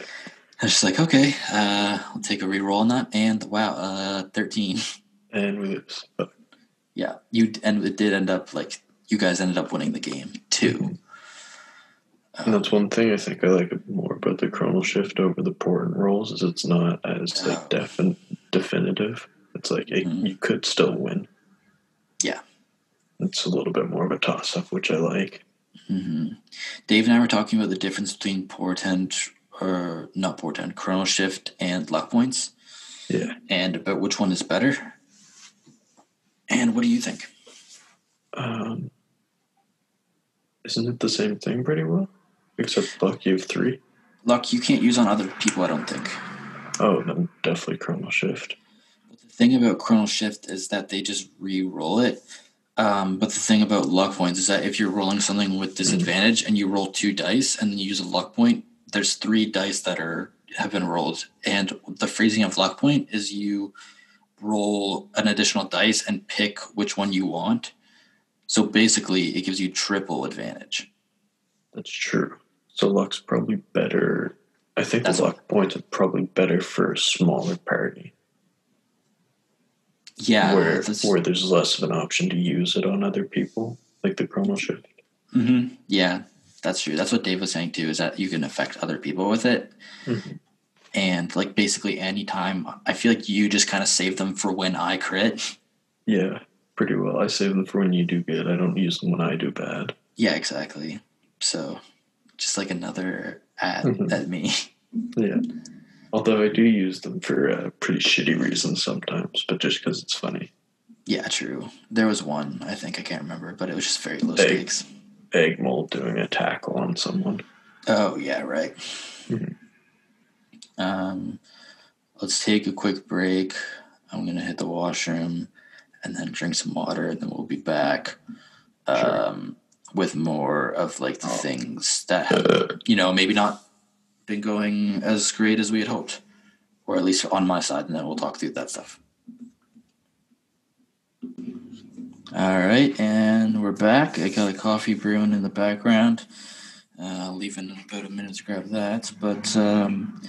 [SPEAKER 1] I was just like, okay, uh, I'll take a reroll on that, and wow, uh, thirteen.
[SPEAKER 2] And we lose.
[SPEAKER 1] Yeah, you and it did end up like you guys ended up winning the game too.
[SPEAKER 2] and that's one thing I think I like more about the chronal shift over the portent rolls is it's not as like defin- definitive. It's like it,
[SPEAKER 1] Mhm.
[SPEAKER 2] you could still win.
[SPEAKER 1] Yeah.
[SPEAKER 2] It's a little bit more of a toss up, which I like.
[SPEAKER 1] hmm Dave and I were talking about the difference between portent or not portent, chronal shift and luck points,
[SPEAKER 2] Yeah.
[SPEAKER 1] and about which one is better. And what do you think?
[SPEAKER 2] Um, isn't it the same thing pretty well? Except luck, you have three.
[SPEAKER 1] Luck you can't use on other people, I don't think.
[SPEAKER 2] Oh, then definitely chronal shift.
[SPEAKER 1] But the thing about chronal shift is that they just re-roll it. Um, but the thing about luck points is that if you're rolling something with disadvantage and you roll two dice and then you use a luck point, there's three dice that are have been rolled. And the phrasing of luck point is you roll an additional dice and pick which one you want. So basically, it gives you triple advantage.
[SPEAKER 2] That's true. So luck's probably better. I think
[SPEAKER 1] That's
[SPEAKER 2] the luck points are probably better for a smaller party
[SPEAKER 1] Yeah,
[SPEAKER 2] where
[SPEAKER 1] that's-
[SPEAKER 2] where there's less of an option to use it on other people, like the chronal shift.
[SPEAKER 1] hmm Yeah, That's true. That's what Dave was saying too. Is that you can affect other people with it,
[SPEAKER 2] Mhm.
[SPEAKER 1] and like basically anytime. I feel like you just kind of save them for when I crit.
[SPEAKER 2] Yeah, pretty well. I save them for when you do good. I don't use them when I do bad.
[SPEAKER 1] Yeah, exactly. So, just like another ad
[SPEAKER 2] Mhm.
[SPEAKER 1] at me.
[SPEAKER 2] Yeah. Although I do use them for uh, pretty shitty reasons sometimes, but just because it's funny.
[SPEAKER 1] Yeah, true. There was one I think I can't remember, but it was just very low
[SPEAKER 2] Hey.
[SPEAKER 1] stakes.
[SPEAKER 2] Egg mold doing a tackle on someone.
[SPEAKER 1] Oh yeah, right.
[SPEAKER 2] Mhm.
[SPEAKER 1] Um, let's take a quick break. I'm gonna hit the washroom and then drink some water, and then we'll be back
[SPEAKER 2] Sure.
[SPEAKER 1] um, with more of like the things that have, you know maybe not been going as great as we had hoped, or at least on my side, and then we'll talk through that stuff. All right, and we're back. I got a coffee brewing in the background. Uh, leave in about a minute to grab that. But um,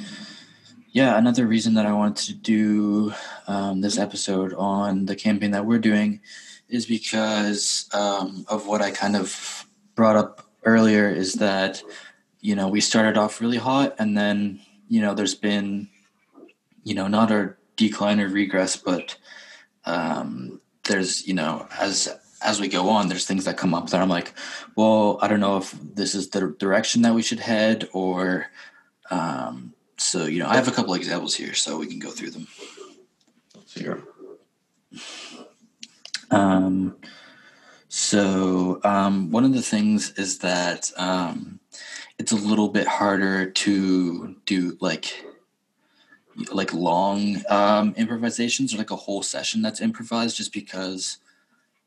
[SPEAKER 1] yeah, another reason that I wanted to do um, this episode on the campaign that we're doing is because um, of what I kind of brought up earlier is that, you know, we started off really hot and then, you know, there's been, you know, not a decline or regress, but um, there's, you know, as as we go on, there's things that come up that I'm like, well, I don't know if this is the direction that we should head or um, so you know i have a couple examples here so we can go through them
[SPEAKER 2] 'em.
[SPEAKER 1] um, so um, one of the things is that um, it's a little bit harder to do like like long um, improvisations or like a whole session that's improvised just because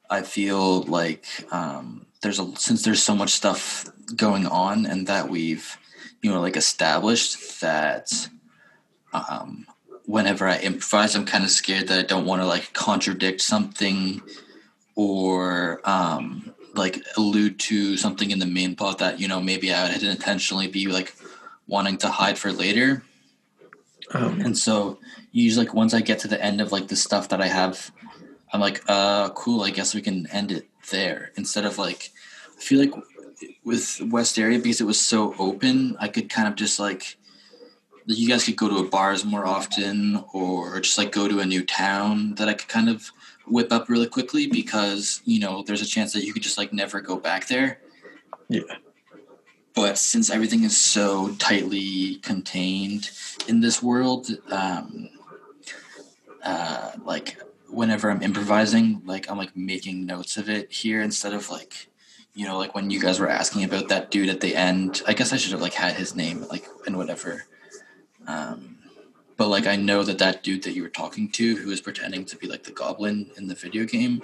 [SPEAKER 1] i feel like um, there's a since there's so much stuff going on and that we've you know like established that um, whenever i improvise i'm kind of scared that i don't want to like contradict something or um, like allude to something in the main plot that you know maybe i would intentionally be like wanting to hide for later
[SPEAKER 2] Um,
[SPEAKER 1] and so usually like once I get to the end of like the stuff that I have, I'm like, uh cool, I guess we can end it there. Instead of like I feel like with Westeria because it was so open, I could kind of just like you guys could go to a bars more often or just like go to a new town that I could kind of whip up really quickly because, you know, there's a chance that you could just like never go back there.
[SPEAKER 2] Yeah.
[SPEAKER 1] but since everything is so tightly contained in this world um uh like whenever i'm improvising like i'm like making notes of it here instead of like you know like when you guys were asking about that dude at the end. I guess i should have like had his name like and whatever. Um but like i know that that dude that you were talking to who is pretending to be like the goblin in the video game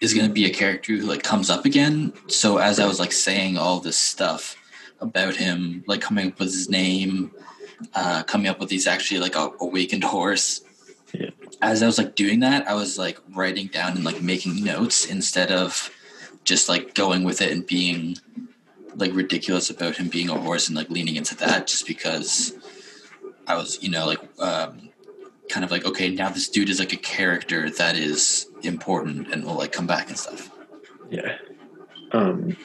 [SPEAKER 1] is going to be a character who like comes up again so as i was like saying all this stuff about him, like coming up with his name, uh, coming up with he's actually like a awakened horse.
[SPEAKER 2] Yeah.
[SPEAKER 1] As I was like doing that, I was like writing down and like making notes instead of just like going with it and being like ridiculous about him being a horse and like leaning into that just because I was, you know, like um, kind of like, okay, now this dude is like a character that is important and will like come back and stuff.
[SPEAKER 2] Yeah. Um,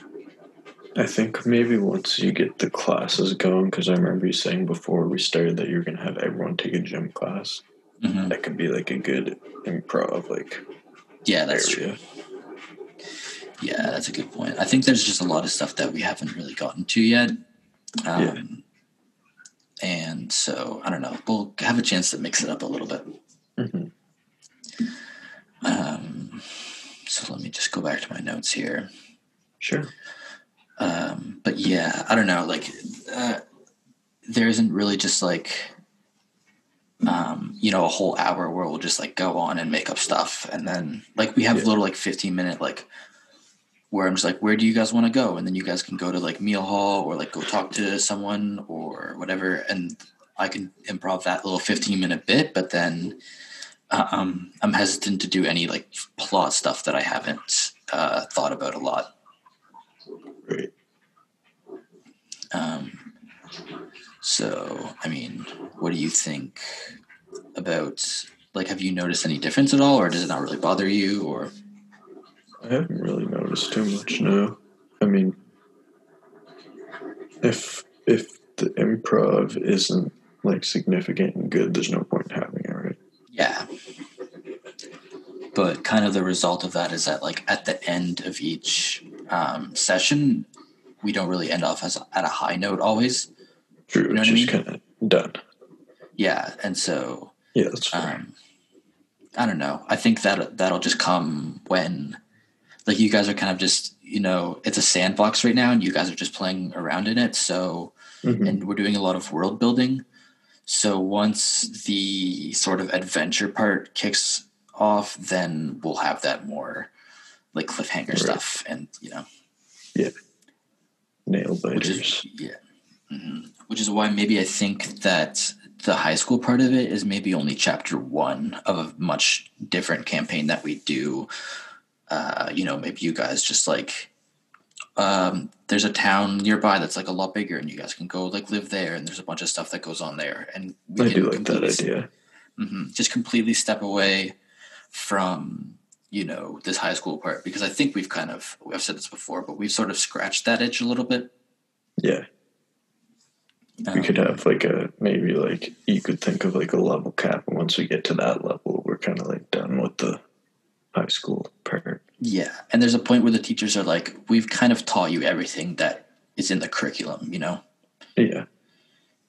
[SPEAKER 2] I think maybe once you get the classes going, because I remember you saying before we started that you're going to have everyone take a gym class.
[SPEAKER 1] Mhm.
[SPEAKER 2] That could be like a good improv like
[SPEAKER 1] Yeah, that's true. Yeah, that's a good point. I think there's just a lot of stuff that we haven't really gotten to yet. Um,
[SPEAKER 2] Yeah.
[SPEAKER 1] And so, I don't know. We'll have a chance to mix it up a little bit.
[SPEAKER 2] hmm
[SPEAKER 1] Um, so, let me just go back to my notes here.
[SPEAKER 2] Sure.
[SPEAKER 1] Um, but yeah, I don't know. Like, uh, there isn't really just like, um, you know, a whole hour where we'll just like go on and make up stuff, and then like we have
[SPEAKER 2] Yeah.
[SPEAKER 1] little like fifteen minute like where I'm just like, where do you guys want to go? And then you guys can go to like meal hall or like go talk to someone or whatever, and I can improv that little fifteen minute bit, but then. uh, Um, I'm hesitant to do any like plot stuff that I haven't uh, thought about a lot.
[SPEAKER 2] Great.
[SPEAKER 1] Um, so, I mean, what do you think about? Like, have you noticed any difference at all, or does it not really bother you? Or
[SPEAKER 2] I haven't really noticed too much. now. I mean, If if the improv isn't like significant and good, there's no point in having it, right?
[SPEAKER 1] Yeah. But kind of the result of that is that, like, at the end of each um, session, we don't really end off as at a high note always.
[SPEAKER 2] True,
[SPEAKER 1] You know
[SPEAKER 2] it's
[SPEAKER 1] what I
[SPEAKER 2] just kind of done.
[SPEAKER 1] Yeah, and so
[SPEAKER 2] Yeah, that's fair.
[SPEAKER 1] um, I don't know. I think that that'll just come when, like, you guys are kind of just you know it's a sandbox right now, and you guys are just playing around in it. So
[SPEAKER 2] Mhm.
[SPEAKER 1] and we're doing a lot of world building. So once the sort of adventure part kicks off, then we'll have that more like cliffhanger
[SPEAKER 2] Right.
[SPEAKER 1] stuff, and you know, Yeah. Nail
[SPEAKER 2] biters.
[SPEAKER 1] yeah, Mhm. which is why maybe I think that the high school part of it is maybe only chapter one of a much different campaign that we do. Uh, you know, maybe you guys just like um, there's a town nearby that's like a lot bigger, and you guys can go like live there, and there's a bunch of stuff that goes on there, and we
[SPEAKER 2] I
[SPEAKER 1] can
[SPEAKER 2] do like that idea.
[SPEAKER 1] hmm Just completely step away from you know this high school part because I think we've kind of I've said this before, but we've sort of scratched that itch a little bit.
[SPEAKER 2] Yeah, we
[SPEAKER 1] Um,
[SPEAKER 2] could have like a maybe like you could think of like a level cap, and once we get to that level, we're kind of like done with the high school part.
[SPEAKER 1] Yeah, and there's a point where the teachers are like, "We've kind of taught you everything that is in the curriculum," you know.
[SPEAKER 2] Yeah,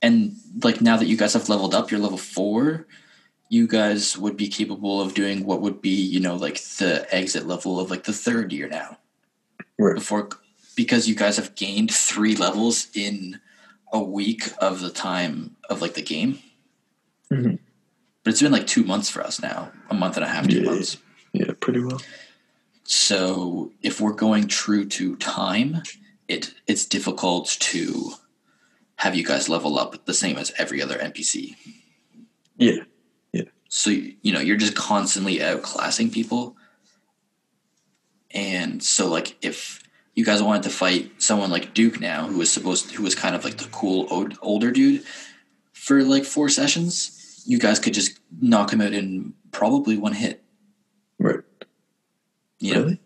[SPEAKER 1] And like now that you guys have leveled up, you're level four. You guys would be capable of doing what would be, you know, like the exit level of like the third year now.
[SPEAKER 2] right.
[SPEAKER 1] Before, because you guys have gained three levels in a week of the time of like the game.
[SPEAKER 2] Mhm.
[SPEAKER 1] But it's been like two months for us now, a month and a half, two
[SPEAKER 2] Yeah.
[SPEAKER 1] months.
[SPEAKER 2] Yeah, pretty well.
[SPEAKER 1] So if we're going true to time, it it's difficult to have you guys level up the same as every other NPC.
[SPEAKER 2] Yeah, Yeah.
[SPEAKER 1] So you know you're just constantly outclassing people, and so like if you guys wanted to fight someone like Duke now, who was supposed who was kind of like the cool old, older dude for like four sessions, you guys could just knock him out in probably one hit. You know,
[SPEAKER 2] Really?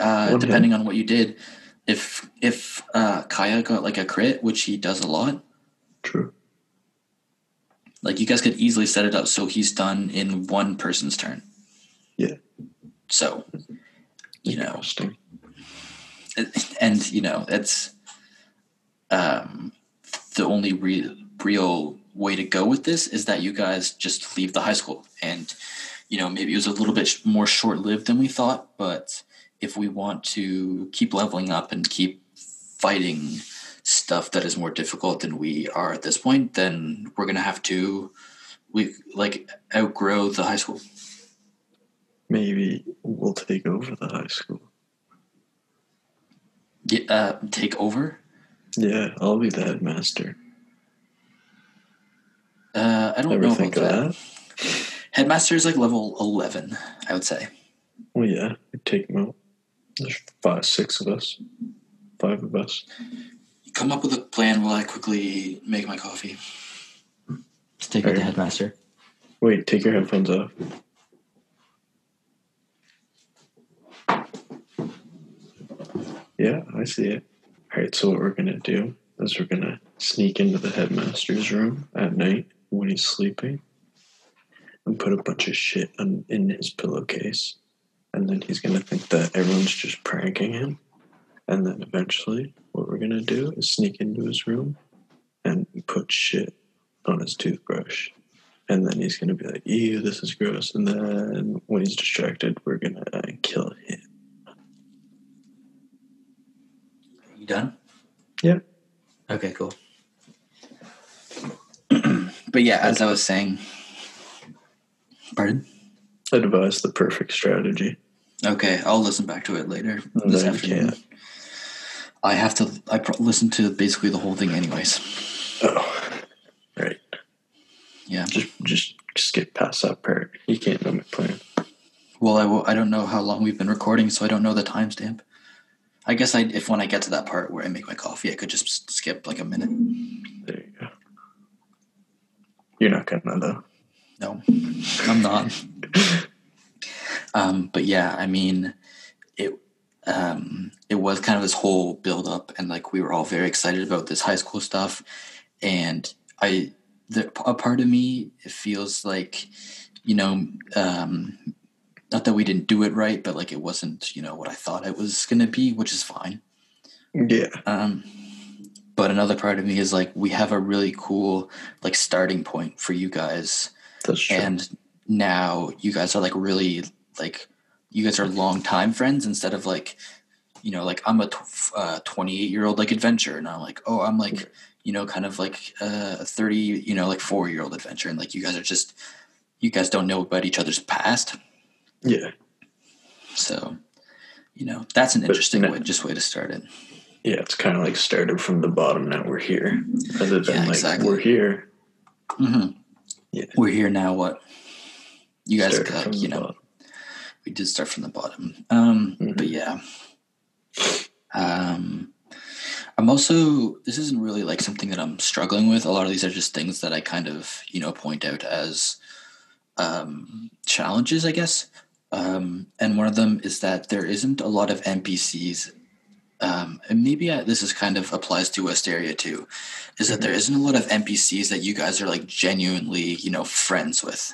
[SPEAKER 1] uh, depending on what you did. If if uh, Kaya got like a crit, which he does a lot,
[SPEAKER 2] True.
[SPEAKER 1] like you guys could easily set it up so he's done in one person's turn.
[SPEAKER 2] Yeah.
[SPEAKER 1] So, you know, and you know it's um, the only real real way to go with this is that you guys just leave the high school and you know maybe it was a little bit more short lived than we thought but if we want to keep leveling up and keep fighting stuff that is more difficult than we are at this point then we're gonna have to we like outgrow the high school
[SPEAKER 2] Maybe we'll take over the high school.
[SPEAKER 1] yeah, uh, take over
[SPEAKER 2] Yeah, I'll be the headmaster.
[SPEAKER 1] uh, i don't
[SPEAKER 2] Ever
[SPEAKER 1] know
[SPEAKER 2] think
[SPEAKER 1] about
[SPEAKER 2] of
[SPEAKER 1] that.
[SPEAKER 2] that? [LAUGHS]
[SPEAKER 1] Headmaster is like level 11, I would say.
[SPEAKER 2] Well, yeah, we take them out. There's five, six of us, five of us.
[SPEAKER 1] Come up with a plan while I quickly make my coffee. Let's take
[SPEAKER 2] out the
[SPEAKER 1] headmaster.
[SPEAKER 2] Wait, take your headphones off. Yeah, I see it. All right, so what we're gonna do is we're gonna sneak into the headmaster's room at night when he's sleeping, and put a bunch of shit on, in his pillowcase, and then he's gonna think that everyone's just pranking him, and then eventually, what we're gonna do is sneak into his room, and put shit on his toothbrush, and then he's gonna be like, "Ew, this is gross," and then when he's distracted, we're gonna uh, kill him.
[SPEAKER 1] You done?
[SPEAKER 2] Yeah.
[SPEAKER 1] Okay, cool. [CLEARS THROAT] but yeah, as I was saying, pardon?
[SPEAKER 2] Advise the perfect strategy.
[SPEAKER 1] Okay, I'll listen back to it later
[SPEAKER 2] No,
[SPEAKER 1] this afternoon.
[SPEAKER 2] can't.
[SPEAKER 1] I have to. I pro- listen to basically the whole thing, anyways.
[SPEAKER 2] Oh, right.
[SPEAKER 1] Yeah.
[SPEAKER 2] Just, just skip past that part. You can't know my plan.
[SPEAKER 1] Well, I I don't know how long we've been recording, so I don't know the timestamp. I guess I if when I get to that part where I make my coffee, I could just skip like a minute.
[SPEAKER 2] There you go. You're not gonna though.
[SPEAKER 1] No, I'm not. um, but yeah, I mean, it um, it was kind of this whole build up, and like we were all very excited about this high school stuff, and I, the, a part of me it feels like, you know, um, not that we didn't do it right, but like it wasn't, you know, what I thought it was going to be, which is fine.
[SPEAKER 2] Yeah.
[SPEAKER 1] Um, but another part of me is like we have a really cool like starting point for you guys
[SPEAKER 2] That's true.
[SPEAKER 1] and now you guys are like really like you guys are long time friends instead of like you know like i'm a tw- uh, 28 year old like adventurer and i'm like oh i'm like you know kind of like uh, a 30 you know like four year old adventurer and like you guys are just you guys don't know about each other's past
[SPEAKER 2] yeah.
[SPEAKER 1] so you know that's an
[SPEAKER 2] But
[SPEAKER 1] interesting
[SPEAKER 2] no-
[SPEAKER 1] way just way to start it
[SPEAKER 2] Yeah, it's kind of like started from the bottom. Now we're here, rather than
[SPEAKER 1] Yeah,
[SPEAKER 2] like
[SPEAKER 1] exactly.
[SPEAKER 2] we're here.
[SPEAKER 1] hmm
[SPEAKER 2] Yeah.
[SPEAKER 1] we're here now what you guys
[SPEAKER 2] started
[SPEAKER 1] got you know
[SPEAKER 2] bottom.
[SPEAKER 1] we did start from the bottom. Um,
[SPEAKER 2] Mhm.
[SPEAKER 1] but yeah. Um, I'm also this isn't really like something that I'm struggling with. A lot of these are just things that I kind of you know point out as um, challenges, I guess. Um, and one of them is that there isn't a lot of NPCs. Um, and maybe I, this is kind of applies to Westeria too, is that there isn't a lot of NPCs that you guys are like genuinely, you know, friends with.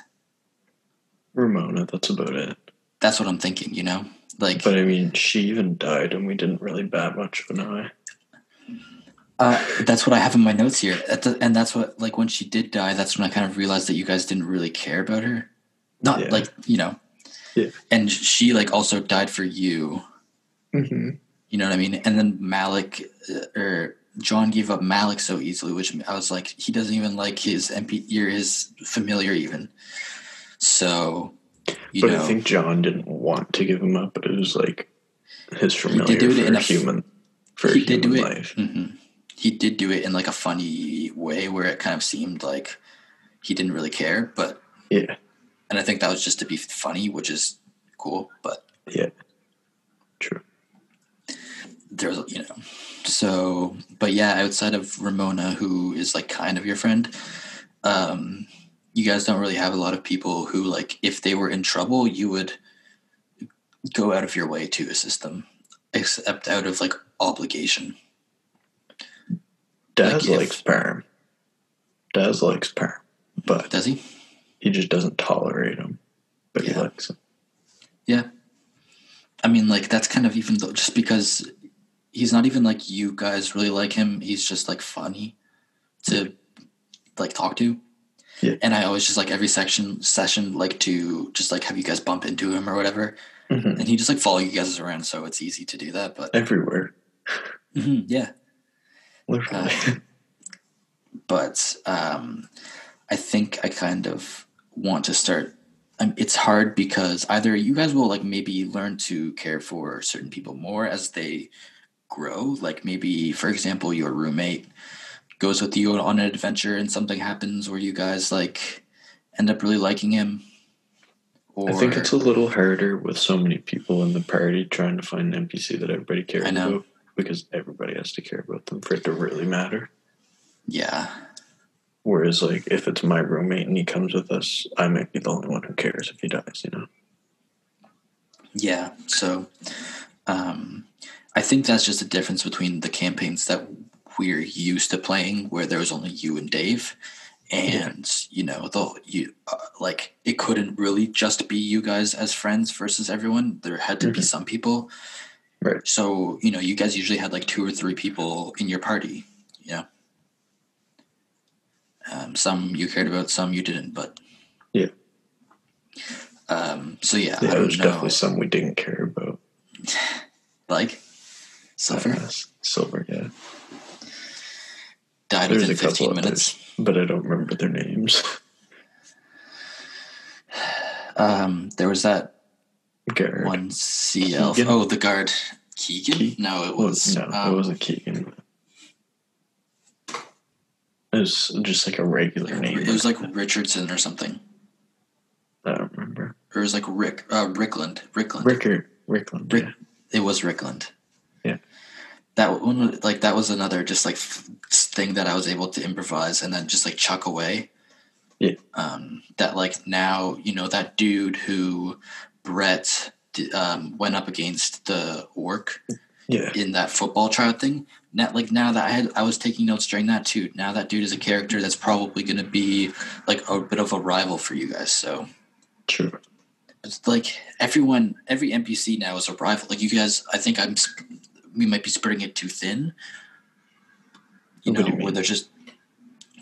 [SPEAKER 2] Ramona. That's about it.
[SPEAKER 1] That's what I'm thinking, you know, like
[SPEAKER 2] But I mean, she even died, and we didn't really bat much of an eye.
[SPEAKER 1] Uh, that's what I have in my notes here, At the- and that's what like when she did die. That's when I kind of realized that you guys didn't really care about her. Not
[SPEAKER 2] Yeah.
[SPEAKER 1] like you know,
[SPEAKER 2] Yeah.
[SPEAKER 1] and she like also died for you.
[SPEAKER 2] Mm-hmm.
[SPEAKER 1] You know what I mean? And then Malik uh, or John gave up Malik so easily, which I was like, he doesn't even like his MP or his familiar even. So, you
[SPEAKER 2] But
[SPEAKER 1] know,
[SPEAKER 2] I think John didn't want to give him up, but it was like his familiar
[SPEAKER 1] do it
[SPEAKER 2] for
[SPEAKER 1] in
[SPEAKER 2] a human for
[SPEAKER 1] he did do it.
[SPEAKER 2] life.
[SPEAKER 1] mhm. He did do it in like a funny way where it kind of seemed like he didn't really care, but
[SPEAKER 2] Yeah,
[SPEAKER 1] and I think that was just to be funny, which is cool. But
[SPEAKER 2] yeah.
[SPEAKER 1] There's you know, so but yeah, outside of Ramona, who is like kind of your friend, um, you guys don't really have a lot of people who like if they were in trouble, you would go out of your way to assist them, except out of like obligation.
[SPEAKER 2] Daz
[SPEAKER 1] if-
[SPEAKER 2] likes Parm. Daz likes Parm, but
[SPEAKER 1] Does he?
[SPEAKER 2] he just doesn't tolerate him. But he likes him.
[SPEAKER 1] Yeah. I mean, like that's kind of even though just because he's not even like you guys really like him. He's just like funny to like talk to.
[SPEAKER 2] Yeah.
[SPEAKER 1] And I always just like every section session like to just like have you guys bump into him or whatever,
[SPEAKER 2] Mhm.
[SPEAKER 1] and he just like follow you guys around, so it's easy to do that. But
[SPEAKER 2] Everywhere,
[SPEAKER 1] Mhm, yeah,
[SPEAKER 2] literally.
[SPEAKER 1] Uh, but um, I think I kind of want to start. Um, it's hard because either you guys will like maybe learn to care for certain people more as they grow. Like maybe, for example, your roommate goes with you on an adventure and something happens where you guys like end up really liking him. Or
[SPEAKER 2] I think it's a little harder with so many people in the party trying to find an NPC that everybody cares about because everybody has to care about them for it to really matter.
[SPEAKER 1] yeah,
[SPEAKER 2] Whereas, like, if it's my roommate and he comes with us, I might be the only one who cares if he dies, you know?
[SPEAKER 1] Yeah. So um, I think that's just a difference between the campaigns that we're used to playing, where there was only you and Dave, and you know the you uh, like it couldn't really just be you guys as friends versus everyone. There had to be
[SPEAKER 2] Mhm.
[SPEAKER 1] some people.
[SPEAKER 2] Right.
[SPEAKER 1] So you know, you guys usually had like two or three people in your party. You know. Um, some you cared about, some you didn't, but
[SPEAKER 2] Yeah.
[SPEAKER 1] Um, so yeah,
[SPEAKER 2] Yeah,
[SPEAKER 1] I don't
[SPEAKER 2] there's
[SPEAKER 1] know.
[SPEAKER 2] definitely some we didn't care about. [LAUGHS]
[SPEAKER 1] Like Silver
[SPEAKER 2] Uh, Silver, yeah.
[SPEAKER 1] died
[SPEAKER 2] There's
[SPEAKER 1] within
[SPEAKER 2] a couple
[SPEAKER 1] 15
[SPEAKER 2] others,
[SPEAKER 1] minutes.
[SPEAKER 2] but I don't remember their names.
[SPEAKER 1] Um, there was that
[SPEAKER 2] Garrett.
[SPEAKER 1] one sea elf. Oh, the guard Keegan.
[SPEAKER 2] Keegan?
[SPEAKER 1] No, it was
[SPEAKER 2] no,
[SPEAKER 1] um,
[SPEAKER 2] it wasn't Keegan. It was just like a regular name.
[SPEAKER 1] It was like Richardson or something.
[SPEAKER 2] I don't remember.
[SPEAKER 1] Or it was like Rick uh, Rickland. Rickland.
[SPEAKER 2] Rickard. Rickland.
[SPEAKER 1] Rick-
[SPEAKER 2] yeah.
[SPEAKER 1] It was Rickland. That one, was- like that was another just like f- thing that I was able to improvise and then just like chuck away.
[SPEAKER 2] Yeah.
[SPEAKER 1] Um, that like now you know that dude who Brett um, went up against the orc
[SPEAKER 2] Yeah.
[SPEAKER 1] in that football tryout thing. Now, like now that I had, I was taking notes during that too. Now that dude is a character that's probably going to be like a bit of a rival for you guys. So
[SPEAKER 2] True.
[SPEAKER 1] it's like everyone, every NPC now is a rival. Like you guys, I think I'm, we might be spreading it too thin. You
[SPEAKER 2] What
[SPEAKER 1] know,
[SPEAKER 2] you
[SPEAKER 1] where there's just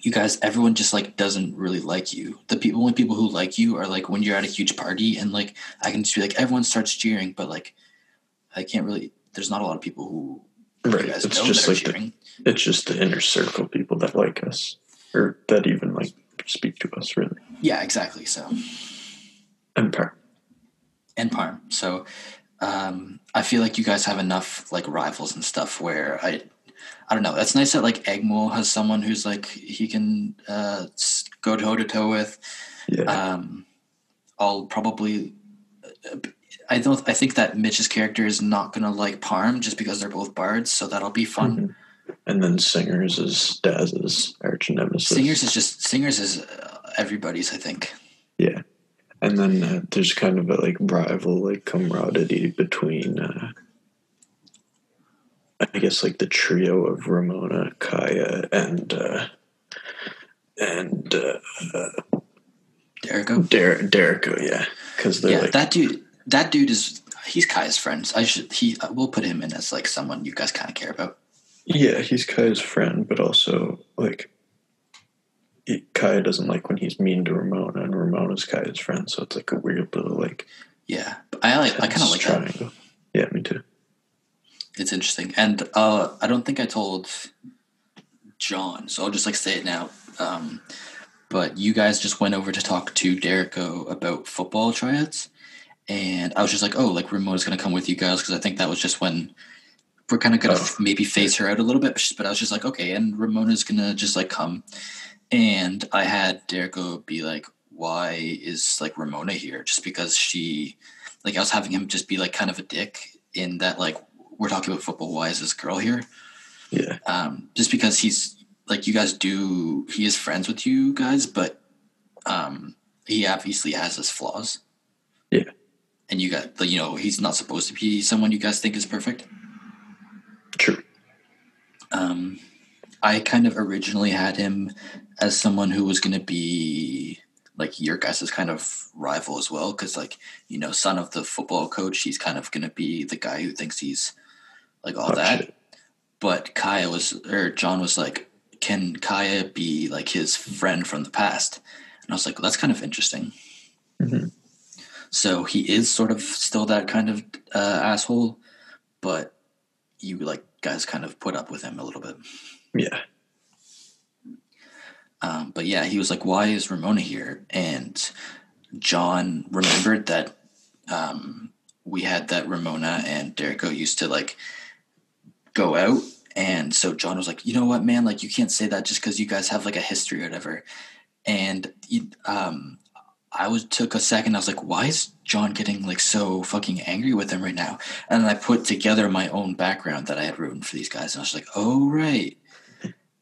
[SPEAKER 1] you guys. Everyone just like doesn't really like you. The people, only people who like you are like when you're at a huge party and like I can just be like everyone starts cheering, but like I can't really. There's not a lot of people who
[SPEAKER 2] Right. It's just like the, it's just the inner circle people that like us, or that even like speak to us. Really.
[SPEAKER 1] Yeah, exactly. So
[SPEAKER 2] Empire.
[SPEAKER 1] and Parm. So um, I feel like you guys have enough like rivals and stuff where I I don't know. That's nice that like Egmol has someone who's like he can uh, go toe to toe with.
[SPEAKER 2] Yeah.
[SPEAKER 1] Um, I'll probably. I don't. I think that Mitch's character is not gonna like Parm just because they're both bards, so that'll be fun.
[SPEAKER 2] Mhm. And then singers is Daz's arch nemesis.
[SPEAKER 1] Singers is just singers is uh, everybody's. I think.
[SPEAKER 2] Yeah. And then uh, there's kind of a like rival, like camaraderie between, uh, I guess, like the trio of Ramona, Kaya, and uh, and uh. Der-. Yeah, because
[SPEAKER 1] Yeah,
[SPEAKER 2] like
[SPEAKER 1] that dude. That dude is. He's Kaya's friend. I should. He. We'll put him in as like someone you guys kind of care about.
[SPEAKER 2] yeah, he's Kaya's friend, but also like. Kaya doesn't like when he's mean to Ramona, and Ramona's Kaya's friend, so it's like a weird little like.
[SPEAKER 1] Yeah, I like. I kind of like that.
[SPEAKER 2] triangle. Yeah, me too.
[SPEAKER 1] It's interesting, and uh, I don't think I told John, so I'll just like say it now. Um, but you guys just went over to talk to Derico about football tryouts, and I was just like, "Oh, like Ramona's gonna come with you guys," because I think that was just when we're kind of gonna
[SPEAKER 2] Oh.
[SPEAKER 1] maybe phase her out a little bit. But I was just like, "Okay," and Ramona's gonna just like come, and I had Derico be like, "Why is like Ramona here?" Just because she, like, I was having him just be like kind of a dick in that like we're talking about football. Why is this girl here?
[SPEAKER 2] Yeah,
[SPEAKER 1] um, just because he's like you guys do he is friends with you guys but um, he obviously has his flaws
[SPEAKER 2] Yeah.
[SPEAKER 1] and you got you know he's not supposed to be someone you guys think is perfect
[SPEAKER 2] true.
[SPEAKER 1] um, i kind of originally had him as someone who was going to be like your guys' kind of rival as well because like you know son of the football coach he's kind of going to be the guy who thinks he's like all
[SPEAKER 2] Oh,
[SPEAKER 1] that
[SPEAKER 2] shit.
[SPEAKER 1] but Kaya was or John was like, can Kaya be like his friend from the past? And I was like, well, that's kind of interesting.
[SPEAKER 2] Mhm.
[SPEAKER 1] So he is sort of still that kind of uh, asshole, but you like guys kind of put up with him a little bit.
[SPEAKER 2] Yeah,
[SPEAKER 1] Um, but yeah, he was like, "Why is Ramona here?" And John remembered that um, we had that Ramona and Derico used to like go out, and so John was like, "You know what, man? Like, you can't say that just because you guys have like a history or whatever." And um, I was took a second. I was like, "Why is John getting like so fucking angry with him right now?" And I put together my own background that I had written for these guys, and I was like, "Oh right."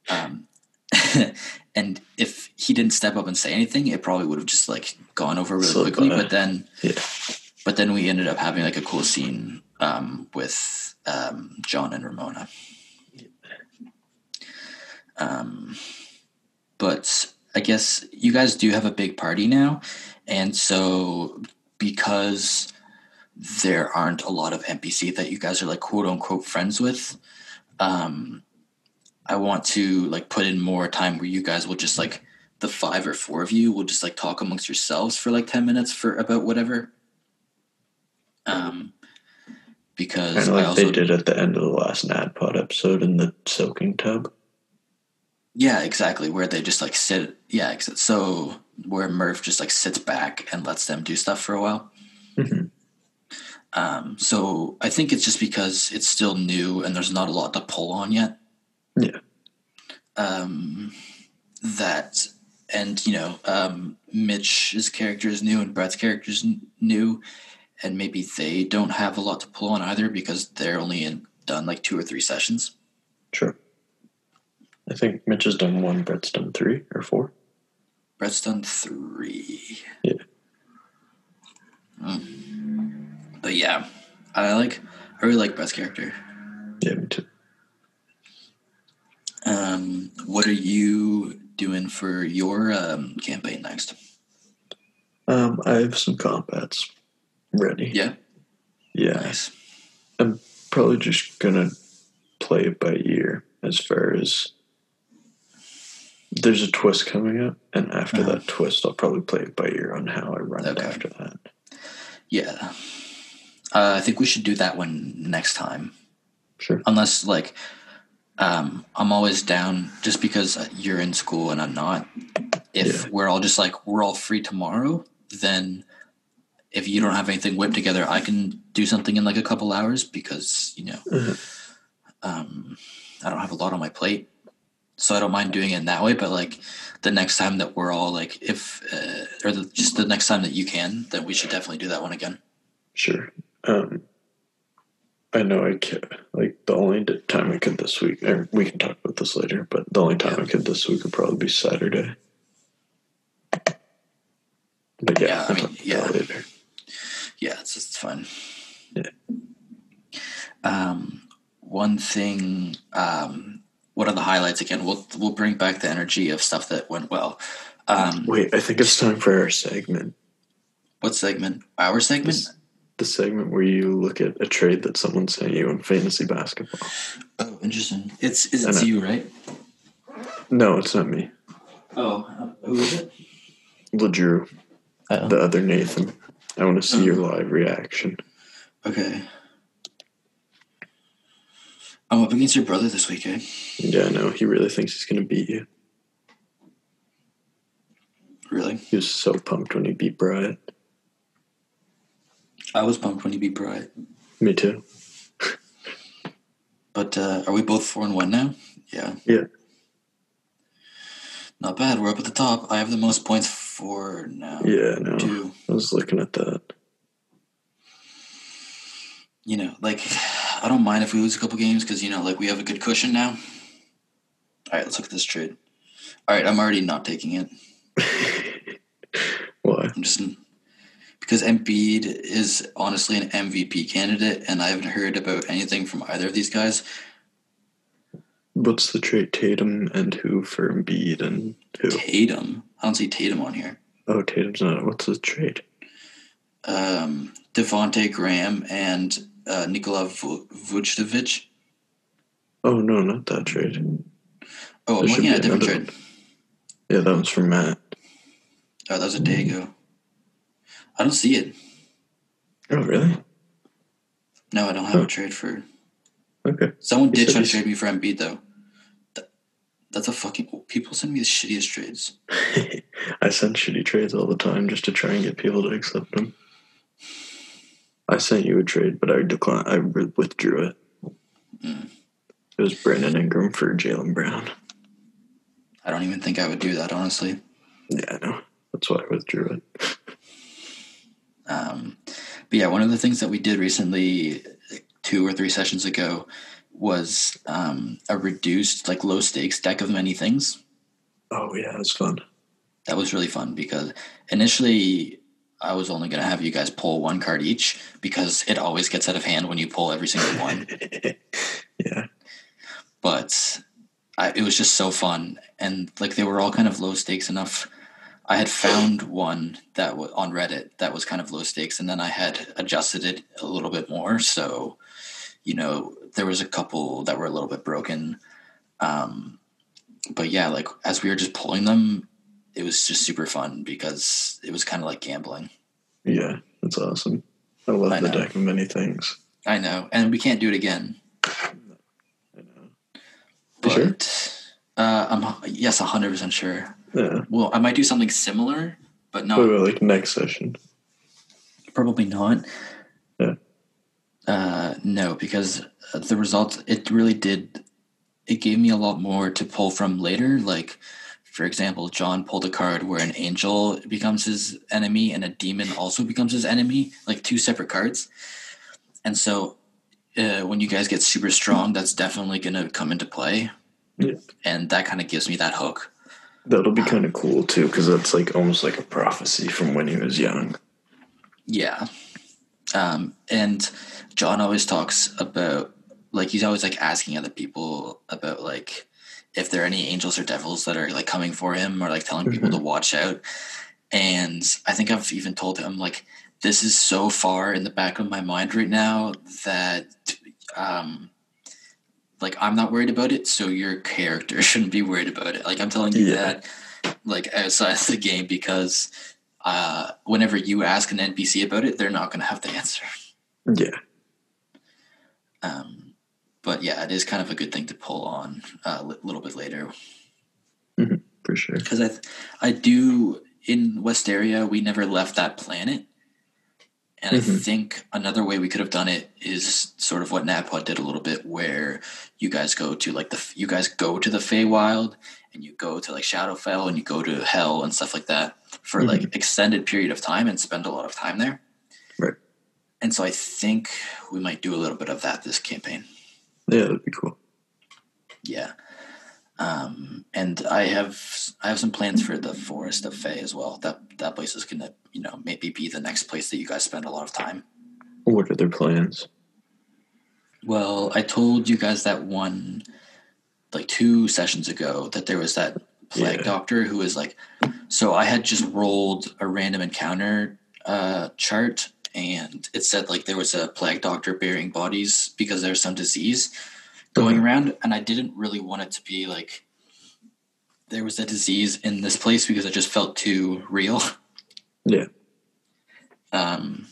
[SPEAKER 1] Um, [LAUGHS] and if he didn't step up and say anything, it probably would have just like gone over really
[SPEAKER 2] Slipped
[SPEAKER 1] quickly.
[SPEAKER 2] by.
[SPEAKER 1] But then,
[SPEAKER 2] yeah,
[SPEAKER 1] but then we ended up having like a cool scene um, with um, John and Ramona. Um, but I guess you guys do have a big party now, and so because there aren't a lot of NPC that you guys are like quote unquote friends with, um, I want to like put in more time where you guys will just like the five or four of you will just like talk amongst yourselves for like 10 minutes for about whatever. Um, because
[SPEAKER 2] kind of like
[SPEAKER 1] also,
[SPEAKER 2] they did at the end of the last NADDPOD episode in the soaking tub.
[SPEAKER 1] yeah, exactly. Where they just like sit. Yeah. So where Murph just like sits back and lets them do stuff for a while.
[SPEAKER 2] Mhm.
[SPEAKER 1] Um, so I think it's just because it's still new and there's not a lot to pull on yet.
[SPEAKER 2] Yeah.
[SPEAKER 1] Um, that and you know, um, Mitch's character is new and Brett's character is n- new, and maybe they don't have a lot to pull on either because they're only in done like two or three sessions.
[SPEAKER 2] Sure. I think Mitch has done one, Brett's done three or four.
[SPEAKER 1] Brett's done three.
[SPEAKER 2] Yeah.
[SPEAKER 1] Mm. But But yeah, I like. I really like Brett's character.
[SPEAKER 2] Yeah, me too.
[SPEAKER 1] Um, what are you doing for your um, campaign next?
[SPEAKER 2] Um, I have some combats ready.
[SPEAKER 1] Yeah,
[SPEAKER 2] Yeah.
[SPEAKER 1] nice.
[SPEAKER 2] I'm probably just gonna play it by ear as far as there's a twist coming up, and after
[SPEAKER 1] Uh-huh.
[SPEAKER 2] that twist, I'll probably play it by ear on how I run it after that.
[SPEAKER 1] Yeah, uh, I think we should do that one next time.
[SPEAKER 2] Sure.
[SPEAKER 1] Unless like, um, I'm always down just because you're in school and I'm not. If
[SPEAKER 2] Yeah.
[SPEAKER 1] we're all just like we're all free tomorrow, then if you don't have anything whipped together, I can do something in like a couple hours because you know,
[SPEAKER 2] Mhm.
[SPEAKER 1] um, I don't have a lot on my plate, so I don't mind doing it in that way. But like the next time that we're all like, if uh, or the, just the next time that you can, then we should definitely do that one again.
[SPEAKER 2] Sure. Um, I know I could. Like the only time I could this week, or we can talk about this later. But the only time I could this week would probably be Saturday. But yeah,
[SPEAKER 1] Yeah, I mean, yeah.
[SPEAKER 2] later.
[SPEAKER 1] Yeah, it's just fun.
[SPEAKER 2] Yeah.
[SPEAKER 1] Um, one thing. Um, what are the highlights again? We'll we'll bring back the energy of stuff that went well. Um,
[SPEAKER 2] Wait, I think it's time for our segment.
[SPEAKER 1] what segment? Our segment?
[SPEAKER 2] This- The segment where you look at a trade that someone sent you in fantasy basketball.
[SPEAKER 1] Oh, interesting. It's is it you, right?
[SPEAKER 2] No, it's not me.
[SPEAKER 1] Oh, uh, who is it?
[SPEAKER 2] LeDrew,
[SPEAKER 1] Oh,
[SPEAKER 2] the other Nathan. I want to see your live reaction.
[SPEAKER 1] okay. I'm up against your brother this week, eh?
[SPEAKER 2] Yeah, I know. He really thinks he's going to beat you.
[SPEAKER 1] Really?
[SPEAKER 2] He was so pumped when he beat Bryant.
[SPEAKER 1] I was pumped when he beat Bryant.
[SPEAKER 2] Me too.
[SPEAKER 1] But uh, are we both four and one now? Yeah.
[SPEAKER 2] Yeah.
[SPEAKER 1] Not bad. We're up at the top. I have the most points for now.
[SPEAKER 2] Yeah, no.
[SPEAKER 1] Two.
[SPEAKER 2] I was looking at that.
[SPEAKER 1] You know, like I don't mind if we lose a couple games because you know, like we have a good cushion now. All right, let's look at this trade. All right, I'm already not taking it. [LAUGHS]
[SPEAKER 2] Why?
[SPEAKER 1] I'm just because Embiid is honestly an MVP candidate, and I haven't heard about anything from either of these guys.
[SPEAKER 2] What's the trade? Tatum and who for Embiid and who?
[SPEAKER 1] Tatum. I don't see Tatum on here.
[SPEAKER 2] Oh, Tatum's not. What's the trade?
[SPEAKER 1] Um, Devonte Graham and uh, Nikola Vu- Vucevic.
[SPEAKER 2] Oh no, not that trade.
[SPEAKER 1] Oh, I'm looking at a different trade.
[SPEAKER 2] Yeah, that one's from Matt.
[SPEAKER 1] Oh, that was a day ago. I don't see it.
[SPEAKER 2] Oh really?
[SPEAKER 1] No, I don't have
[SPEAKER 2] Huh.
[SPEAKER 1] a trade for.
[SPEAKER 2] Okay.
[SPEAKER 1] Someone did try to trade me for Embiid though. That, that's a fucking. People send me the shittiest trades. [LAUGHS]
[SPEAKER 2] I send shitty trades all the time just to try and get people to accept them. I sent you a trade, but I declined. I withdrew it.
[SPEAKER 1] Mm.
[SPEAKER 2] It was Brandon Ingram for Jaylen Brown.
[SPEAKER 1] I don't even think I would do that honestly.
[SPEAKER 2] Yeah, I know. That's why I withdrew it.
[SPEAKER 1] Um, but yeah, one of the things that we did recently, two or three sessions ago, was um, a reduced, like low stakes deck of many things.
[SPEAKER 2] Oh yeah, that's fun.
[SPEAKER 1] That was really fun because initially I was only going to have you guys pull one card each because it always gets out of hand when you pull every single one. [LAUGHS]
[SPEAKER 2] yeah,
[SPEAKER 1] but I, it was just so fun and like they were all kind of low stakes enough i had found one that was on reddit that was kind of low stakes and then i had adjusted it a little bit more so you know there was a couple that were a little bit broken um, but yeah like as we were just pulling them it was just super fun because it was kind of like gambling
[SPEAKER 2] yeah, that's awesome. I love
[SPEAKER 1] I
[SPEAKER 2] the
[SPEAKER 1] know.
[SPEAKER 2] deck of many things.
[SPEAKER 1] i know and we can't do it again
[SPEAKER 2] I know.
[SPEAKER 1] but
[SPEAKER 2] sure?
[SPEAKER 1] uh, i'm yes 100% sure
[SPEAKER 2] Yeah,
[SPEAKER 1] Well, I might do something similar, but not
[SPEAKER 2] about, like next session.
[SPEAKER 1] probably not.
[SPEAKER 2] Yeah.
[SPEAKER 1] Uh, no, because the results it really did. It gave me a lot more to pull from later. Like, for example, John pulled a card where an angel becomes his enemy and a demon also becomes his enemy, like two separate cards. And so, uh, when you guys get super strong, that's definitely going to come into play.
[SPEAKER 2] Yeah.
[SPEAKER 1] And that kind of gives me that hook.
[SPEAKER 2] That'll be kind of cool too, because that's like almost like a prophecy from when he was young.
[SPEAKER 1] Yeah. Um, and John always talks about like he's always like asking other people about like if there are any angels or devils that are like coming for him or like telling people to watch out. And I think I've even told him like this is so far in the back of my mind right now that um like I'm not worried about it, so your character [LAUGHS] shouldn't be worried about it. Like I'm telling you
[SPEAKER 2] Yeah.
[SPEAKER 1] that like outside of the game because uh whenever you ask an NPC about it, they're not gonna have the answer.
[SPEAKER 2] Yeah.
[SPEAKER 1] Um but yeah, it is kind of a good thing to pull on uh, a li- little bit later Mm-hmm,
[SPEAKER 2] For sure.
[SPEAKER 1] because I, th- I do in Westeria we never left that planet, and I
[SPEAKER 2] Mhm.
[SPEAKER 1] think another way we could have done it is sort of what NADDPOD did a little bit, where you guys go to like the you guys go to the Feywild and you go to like Shadowfell and you go to Hell and stuff like that for like extended period of time and spend a lot of time there.
[SPEAKER 2] Right.
[SPEAKER 1] And so I think we might do a little bit of that this campaign.
[SPEAKER 2] Yeah, that'd be cool.
[SPEAKER 1] Yeah. Um, and I have I have some plans for the Forest of Fey as well. That that place is gonna, you know, maybe be the next place that you guys spend a lot of time.
[SPEAKER 2] What are their plans?
[SPEAKER 1] Well, I told you guys that one like two sessions ago that there was that plague
[SPEAKER 2] Yeah.
[SPEAKER 1] doctor who was like so I had just rolled a random encounter uh chart and it said like there was a plague doctor burying bodies because there's some disease going around and I didn't really want it to be like there was a disease in this place because it just felt too real.
[SPEAKER 2] Yeah.
[SPEAKER 1] Um,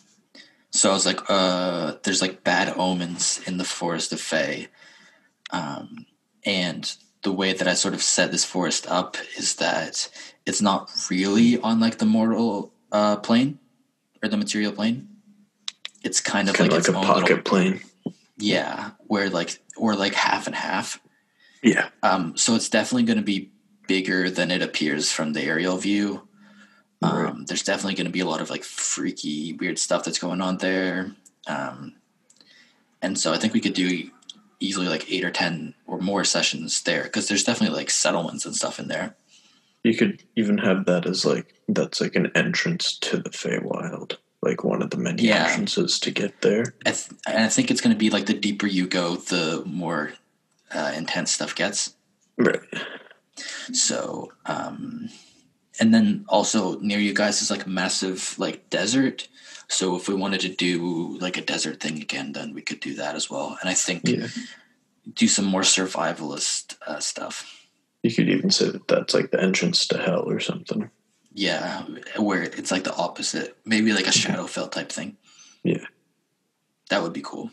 [SPEAKER 1] so I was like, uh, there's like bad omens in the forest of Fey. Um, and the way that I sort of set this forest up is that it's not really on like the mortal uh, plane or the material plane. It's kind of
[SPEAKER 2] Kind
[SPEAKER 1] like,
[SPEAKER 2] of
[SPEAKER 1] its
[SPEAKER 2] a pocket plane.
[SPEAKER 1] yeah, where like or like half and half.
[SPEAKER 2] Yeah.
[SPEAKER 1] Um, so it's definitely going to be bigger than it appears from the aerial view. Um,
[SPEAKER 2] Right.
[SPEAKER 1] There's definitely going to be a lot of like freaky, weird stuff that's going on there. Um, and so I think we could do easily like eight or 10 or more sessions there because there's definitely like settlements and stuff in there.
[SPEAKER 2] You could even have that as like that's like an entrance to the Feywild, like one of the many
[SPEAKER 1] Yeah.
[SPEAKER 2] entrances to get there.
[SPEAKER 1] I th- and I think it's going to be like the deeper you go, the more uh, intense stuff gets.
[SPEAKER 2] Right.
[SPEAKER 1] So, um, and then also near you guys is like a massive like desert. So if we wanted to do like a desert thing again, then we could do that as well. And I think
[SPEAKER 2] Yeah.
[SPEAKER 1] do some more survivalist uh, stuff.
[SPEAKER 2] You could even say that that's like the entrance to hell or something.
[SPEAKER 1] Yeah, where it's like the opposite, maybe like a Shadowfell type thing.
[SPEAKER 2] Yeah.
[SPEAKER 1] That would be cool.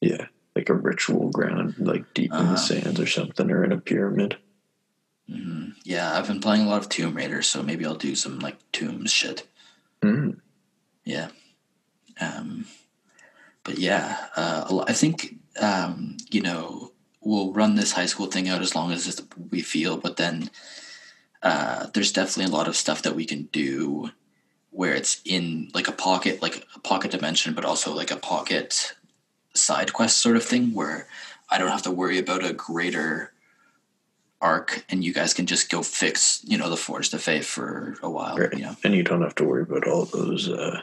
[SPEAKER 2] Yeah. Like a ritual ground, like deep in
[SPEAKER 1] Uh-huh.
[SPEAKER 2] the sands or something, or in a pyramid.
[SPEAKER 1] hmm Yeah, I've been playing a lot of Tomb Raider, so maybe I'll do some like tombs shit.
[SPEAKER 2] Mm.
[SPEAKER 1] Yeah. Um, but yeah, uh, I think, um, you know, we'll run this high school thing out as long as we feel, but then uh, there's definitely a lot of stuff that we can do where it's in like a pocket, like a pocket dimension, but also like a pocket side quest sort of thing where I don't have to worry about a greater arc and you guys can just go fix, you know, the Forest of Fey for a while,
[SPEAKER 2] Right.
[SPEAKER 1] you know?
[SPEAKER 2] And you don't have to worry about all those uh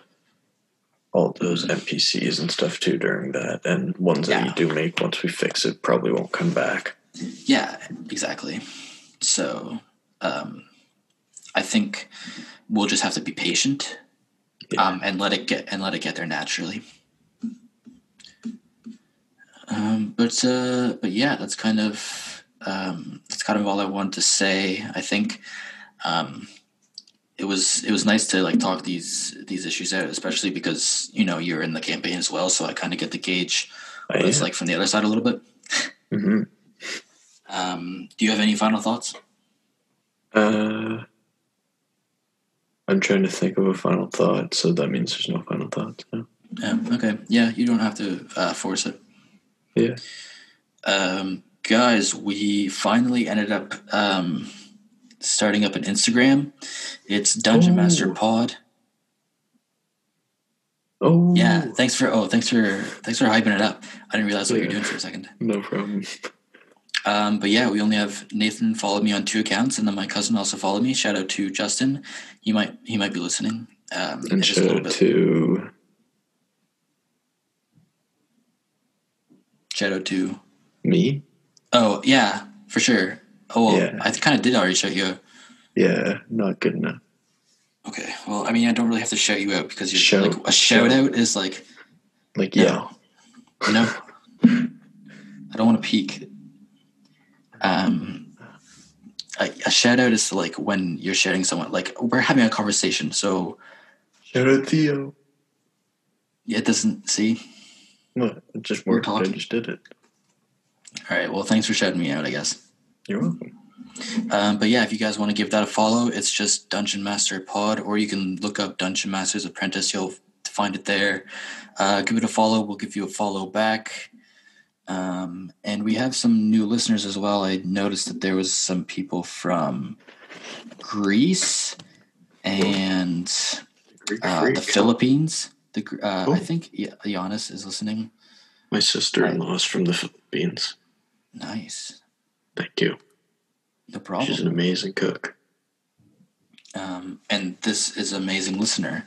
[SPEAKER 2] all those NPCs and stuff too during that. And ones that you do make once we fix it probably won't come back.
[SPEAKER 1] Yeah, exactly. So um, I think we'll just have to be patient
[SPEAKER 2] Yeah.
[SPEAKER 1] um, and let it get and let it get there naturally. Um, but uh, but yeah, that's kind of um, that's kind of all I wanted to say. I think um, it was it was nice to like talk these these issues out, especially because you know you're in the campaign as well, so I kind of get to gauge what it's like from the other side a little bit.
[SPEAKER 2] Mhm.
[SPEAKER 1] Um, do you have any final thoughts?
[SPEAKER 2] Uh, I'm trying to think of a final thought, so that means there's no final thoughts. No.
[SPEAKER 1] Yeah. Okay. Yeah, you don't have to uh, force it.
[SPEAKER 2] Yeah.
[SPEAKER 1] Um, guys, we finally ended up um, starting up an Instagram. It's Dungeon Master Pod.
[SPEAKER 2] Oh,
[SPEAKER 1] Yeah. Thanks for oh thanks for thanks for hyping it up. I didn't realize what you were doing for a second.
[SPEAKER 2] No problem. [LAUGHS]
[SPEAKER 1] Um, but yeah, we only have Nathan followed me on two accounts, and then my cousin also followed me. Shout out to Justin. He might he might be listening. Um,
[SPEAKER 2] And
[SPEAKER 1] it's just a
[SPEAKER 2] shout out to
[SPEAKER 1] shout out to?
[SPEAKER 2] Me?
[SPEAKER 1] Oh yeah, for sure. Oh, well,
[SPEAKER 2] Yeah.
[SPEAKER 1] I kind of did already shout you out.
[SPEAKER 2] Yeah, not good enough.
[SPEAKER 1] Okay. Well, I mean, I don't really have to shout you out because you're
[SPEAKER 2] Shout-
[SPEAKER 1] like a shout out is like
[SPEAKER 2] Like,
[SPEAKER 1] No.
[SPEAKER 2] yeah.
[SPEAKER 1] you know. [LAUGHS] I don't want to peek. Um, a, a shout out is like when you're shouting someone. Like we're having a conversation, so
[SPEAKER 2] Shout out Theo.
[SPEAKER 1] it doesn't see.
[SPEAKER 2] What? It just
[SPEAKER 1] We're
[SPEAKER 2] worked. I
[SPEAKER 1] talking.
[SPEAKER 2] just did it.
[SPEAKER 1] All right. Well, thanks for shouting me out. I guess.
[SPEAKER 2] You're welcome.
[SPEAKER 1] Um, but yeah, if you guys want to give that a follow, it's just Dungeon Master Pod, or you can look up Dungeon Master's Apprentice. You'll find it there. Uh, give it a follow. We'll give you a follow back. Um, and we have some new listeners as well. I noticed that there was some people from Greece and uh, the Philippines. The uh. I think Giannis is listening.
[SPEAKER 2] My sister-in-law is from the Philippines.
[SPEAKER 1] Nice,
[SPEAKER 2] Thank you.
[SPEAKER 1] no problem.
[SPEAKER 2] She's an amazing cook.
[SPEAKER 1] um, and this is an amazing listener.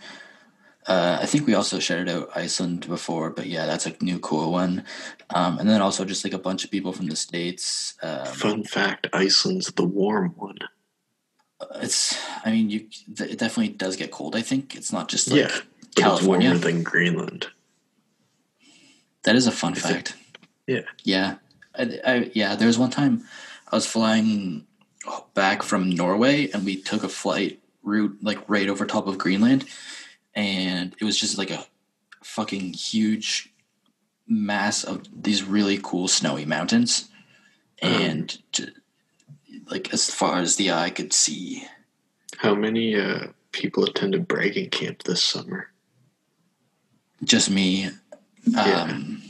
[SPEAKER 1] Uh, I think we also shouted out Iceland before, but yeah, that's a new cool one. Um, and then also just like a bunch of people from the states. Um,
[SPEAKER 2] Fun fact: Iceland's the warm one.
[SPEAKER 1] it's, I mean, you it definitely does get cold. I think it's not just like
[SPEAKER 2] yeah,
[SPEAKER 1] California.
[SPEAKER 2] warmer than Greenland.
[SPEAKER 1] that is a fun
[SPEAKER 2] I think-
[SPEAKER 1] fact.
[SPEAKER 2] Yeah.
[SPEAKER 1] Yeah, I, I, yeah. There was one time I was flying back from Norway, and we took a flight route like right over top of Greenland, and it was just like a fucking huge mass of these really cool snowy mountains, and ju- like as far as the eye could see.
[SPEAKER 2] How many uh, people attended bragging camp this summer?
[SPEAKER 1] Just me, um,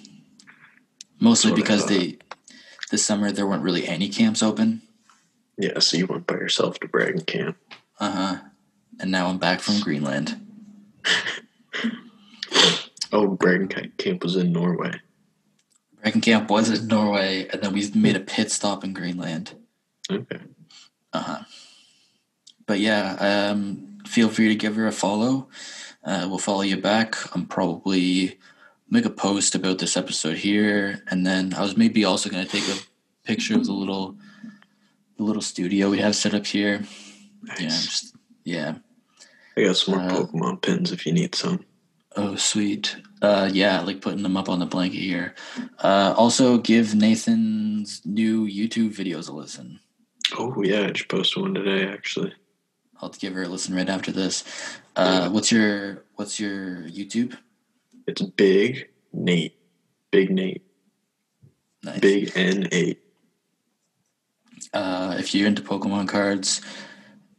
[SPEAKER 1] mostly
[SPEAKER 2] That's what I
[SPEAKER 1] because
[SPEAKER 2] thought.
[SPEAKER 1] they this summer there weren't really any camps open.
[SPEAKER 2] Yeah, so you went by yourself to bragging camp.
[SPEAKER 1] Uh huh. And now I'm back from Greenland. [LAUGHS]
[SPEAKER 2] Oh, bragging camp was in Norway.
[SPEAKER 1] Breaking camp was in Norway, and then we made a pit stop in Greenland.
[SPEAKER 2] Okay.
[SPEAKER 1] Uh huh. But yeah, um, feel free to give her a follow. Uh, we'll follow you back. I'm probably make a post about this episode here, and then I was maybe also going to take a picture of the little, the little studio we have set up here.
[SPEAKER 2] Nice.
[SPEAKER 1] Yeah, just yeah.
[SPEAKER 2] I got some more
[SPEAKER 1] Uh,
[SPEAKER 2] Pokemon pins if you need some.
[SPEAKER 1] Oh, sweet. Uh, yeah, like putting them up on the blanket here. Uh, also, give Nathan's new YouTube videos a listen.
[SPEAKER 2] Oh yeah, I just posted one today actually.
[SPEAKER 1] I'll give her a listen right after this. Uh, what's your What's your YouTube?
[SPEAKER 2] It's Big Nate. Big Nate.
[SPEAKER 1] Nice.
[SPEAKER 2] Big N eight.
[SPEAKER 1] Uh, if you're into Pokemon cards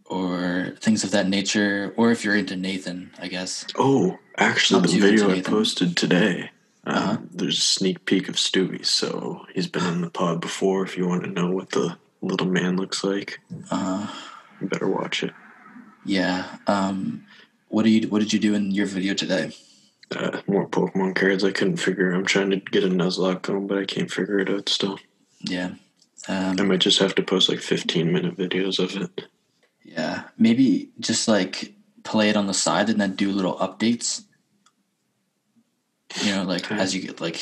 [SPEAKER 1] or things of that nature, or if you're into Nathan, I guess.
[SPEAKER 2] Oh, actually,
[SPEAKER 1] Not
[SPEAKER 2] the video I posted today. Um,
[SPEAKER 1] Uh-huh.
[SPEAKER 2] There's a sneak peek of Stewie, so he's been in the pod before. If you want to know what the little man looks like,
[SPEAKER 1] Uh,
[SPEAKER 2] you better watch it.
[SPEAKER 1] yeah. Um, what do you What did you do in your video today?
[SPEAKER 2] Uh, more Pokemon cards. I couldn't figure. I'm trying to get a Nuzlocke going, but I can't figure it out still.
[SPEAKER 1] Yeah. Um,
[SPEAKER 2] I might just have to post like 15 minute videos of it.
[SPEAKER 1] Yeah, maybe just like play it on the side and then do little updates. You know, like
[SPEAKER 2] Okay.
[SPEAKER 1] as you get like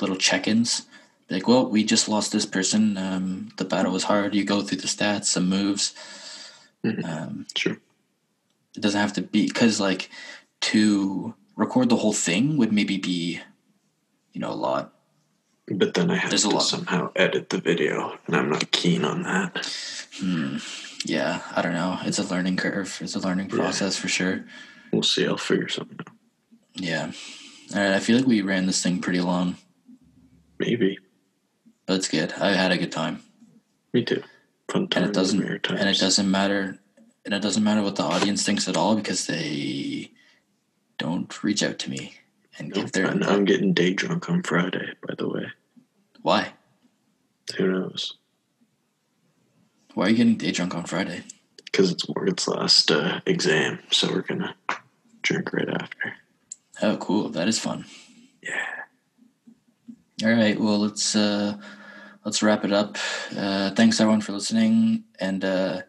[SPEAKER 1] little check-ins. Like, well, we just lost this person. Um, the battle was hard. You go through the stats, some moves.
[SPEAKER 2] Mhm.
[SPEAKER 1] Um,
[SPEAKER 2] Sure.
[SPEAKER 1] it doesn't have to be because like to record the whole thing would maybe be, you know, a lot.
[SPEAKER 2] But then I have
[SPEAKER 1] There's a
[SPEAKER 2] to somehow edit the video, and I'm not keen on that.
[SPEAKER 1] Hmm. Yeah, I don't know. It's a learning curve. It's a learning
[SPEAKER 2] Yeah.
[SPEAKER 1] process for sure.
[SPEAKER 2] We'll see. I'll figure something out.
[SPEAKER 1] Yeah. All right. I feel like we ran this thing pretty long.
[SPEAKER 2] Maybe.
[SPEAKER 1] but it's good. I had a good time,
[SPEAKER 2] Me too. Fun time.
[SPEAKER 1] and it doesn't and it doesn't matter, and it doesn't matter what the audience thinks at all because they don't reach out to me and give their
[SPEAKER 2] I'm getting day drunk on Friday, by the way.
[SPEAKER 1] why.
[SPEAKER 2] Who knows?
[SPEAKER 1] Why are you getting day drunk on Friday?
[SPEAKER 2] Because it's Morgan's last uh, exam, so we're gonna drink right after.
[SPEAKER 1] Oh, cool. That is fun.
[SPEAKER 2] Yeah.
[SPEAKER 1] All right. Well, let's uh, let's wrap it up. Uh, thanks everyone for listening, and uh,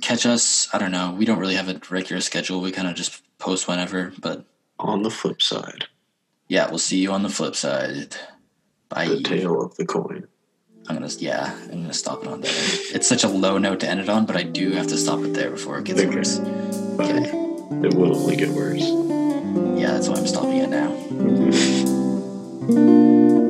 [SPEAKER 1] catch us. I don't know. We don't really have a regular schedule. We kind of just post whenever, but
[SPEAKER 2] On the flip side,
[SPEAKER 1] yeah, we'll see you on the flip side. I,
[SPEAKER 2] The tail of the coin.
[SPEAKER 1] I'm gonna yeah, I'm gonna stop it on there. It's such a low note to end it on, but I do have to stop it there before it gets
[SPEAKER 2] okay.
[SPEAKER 1] worse. Okay.
[SPEAKER 2] It will only get worse.
[SPEAKER 1] Yeah, that's why I'm stopping it now.
[SPEAKER 2] Mm-hmm.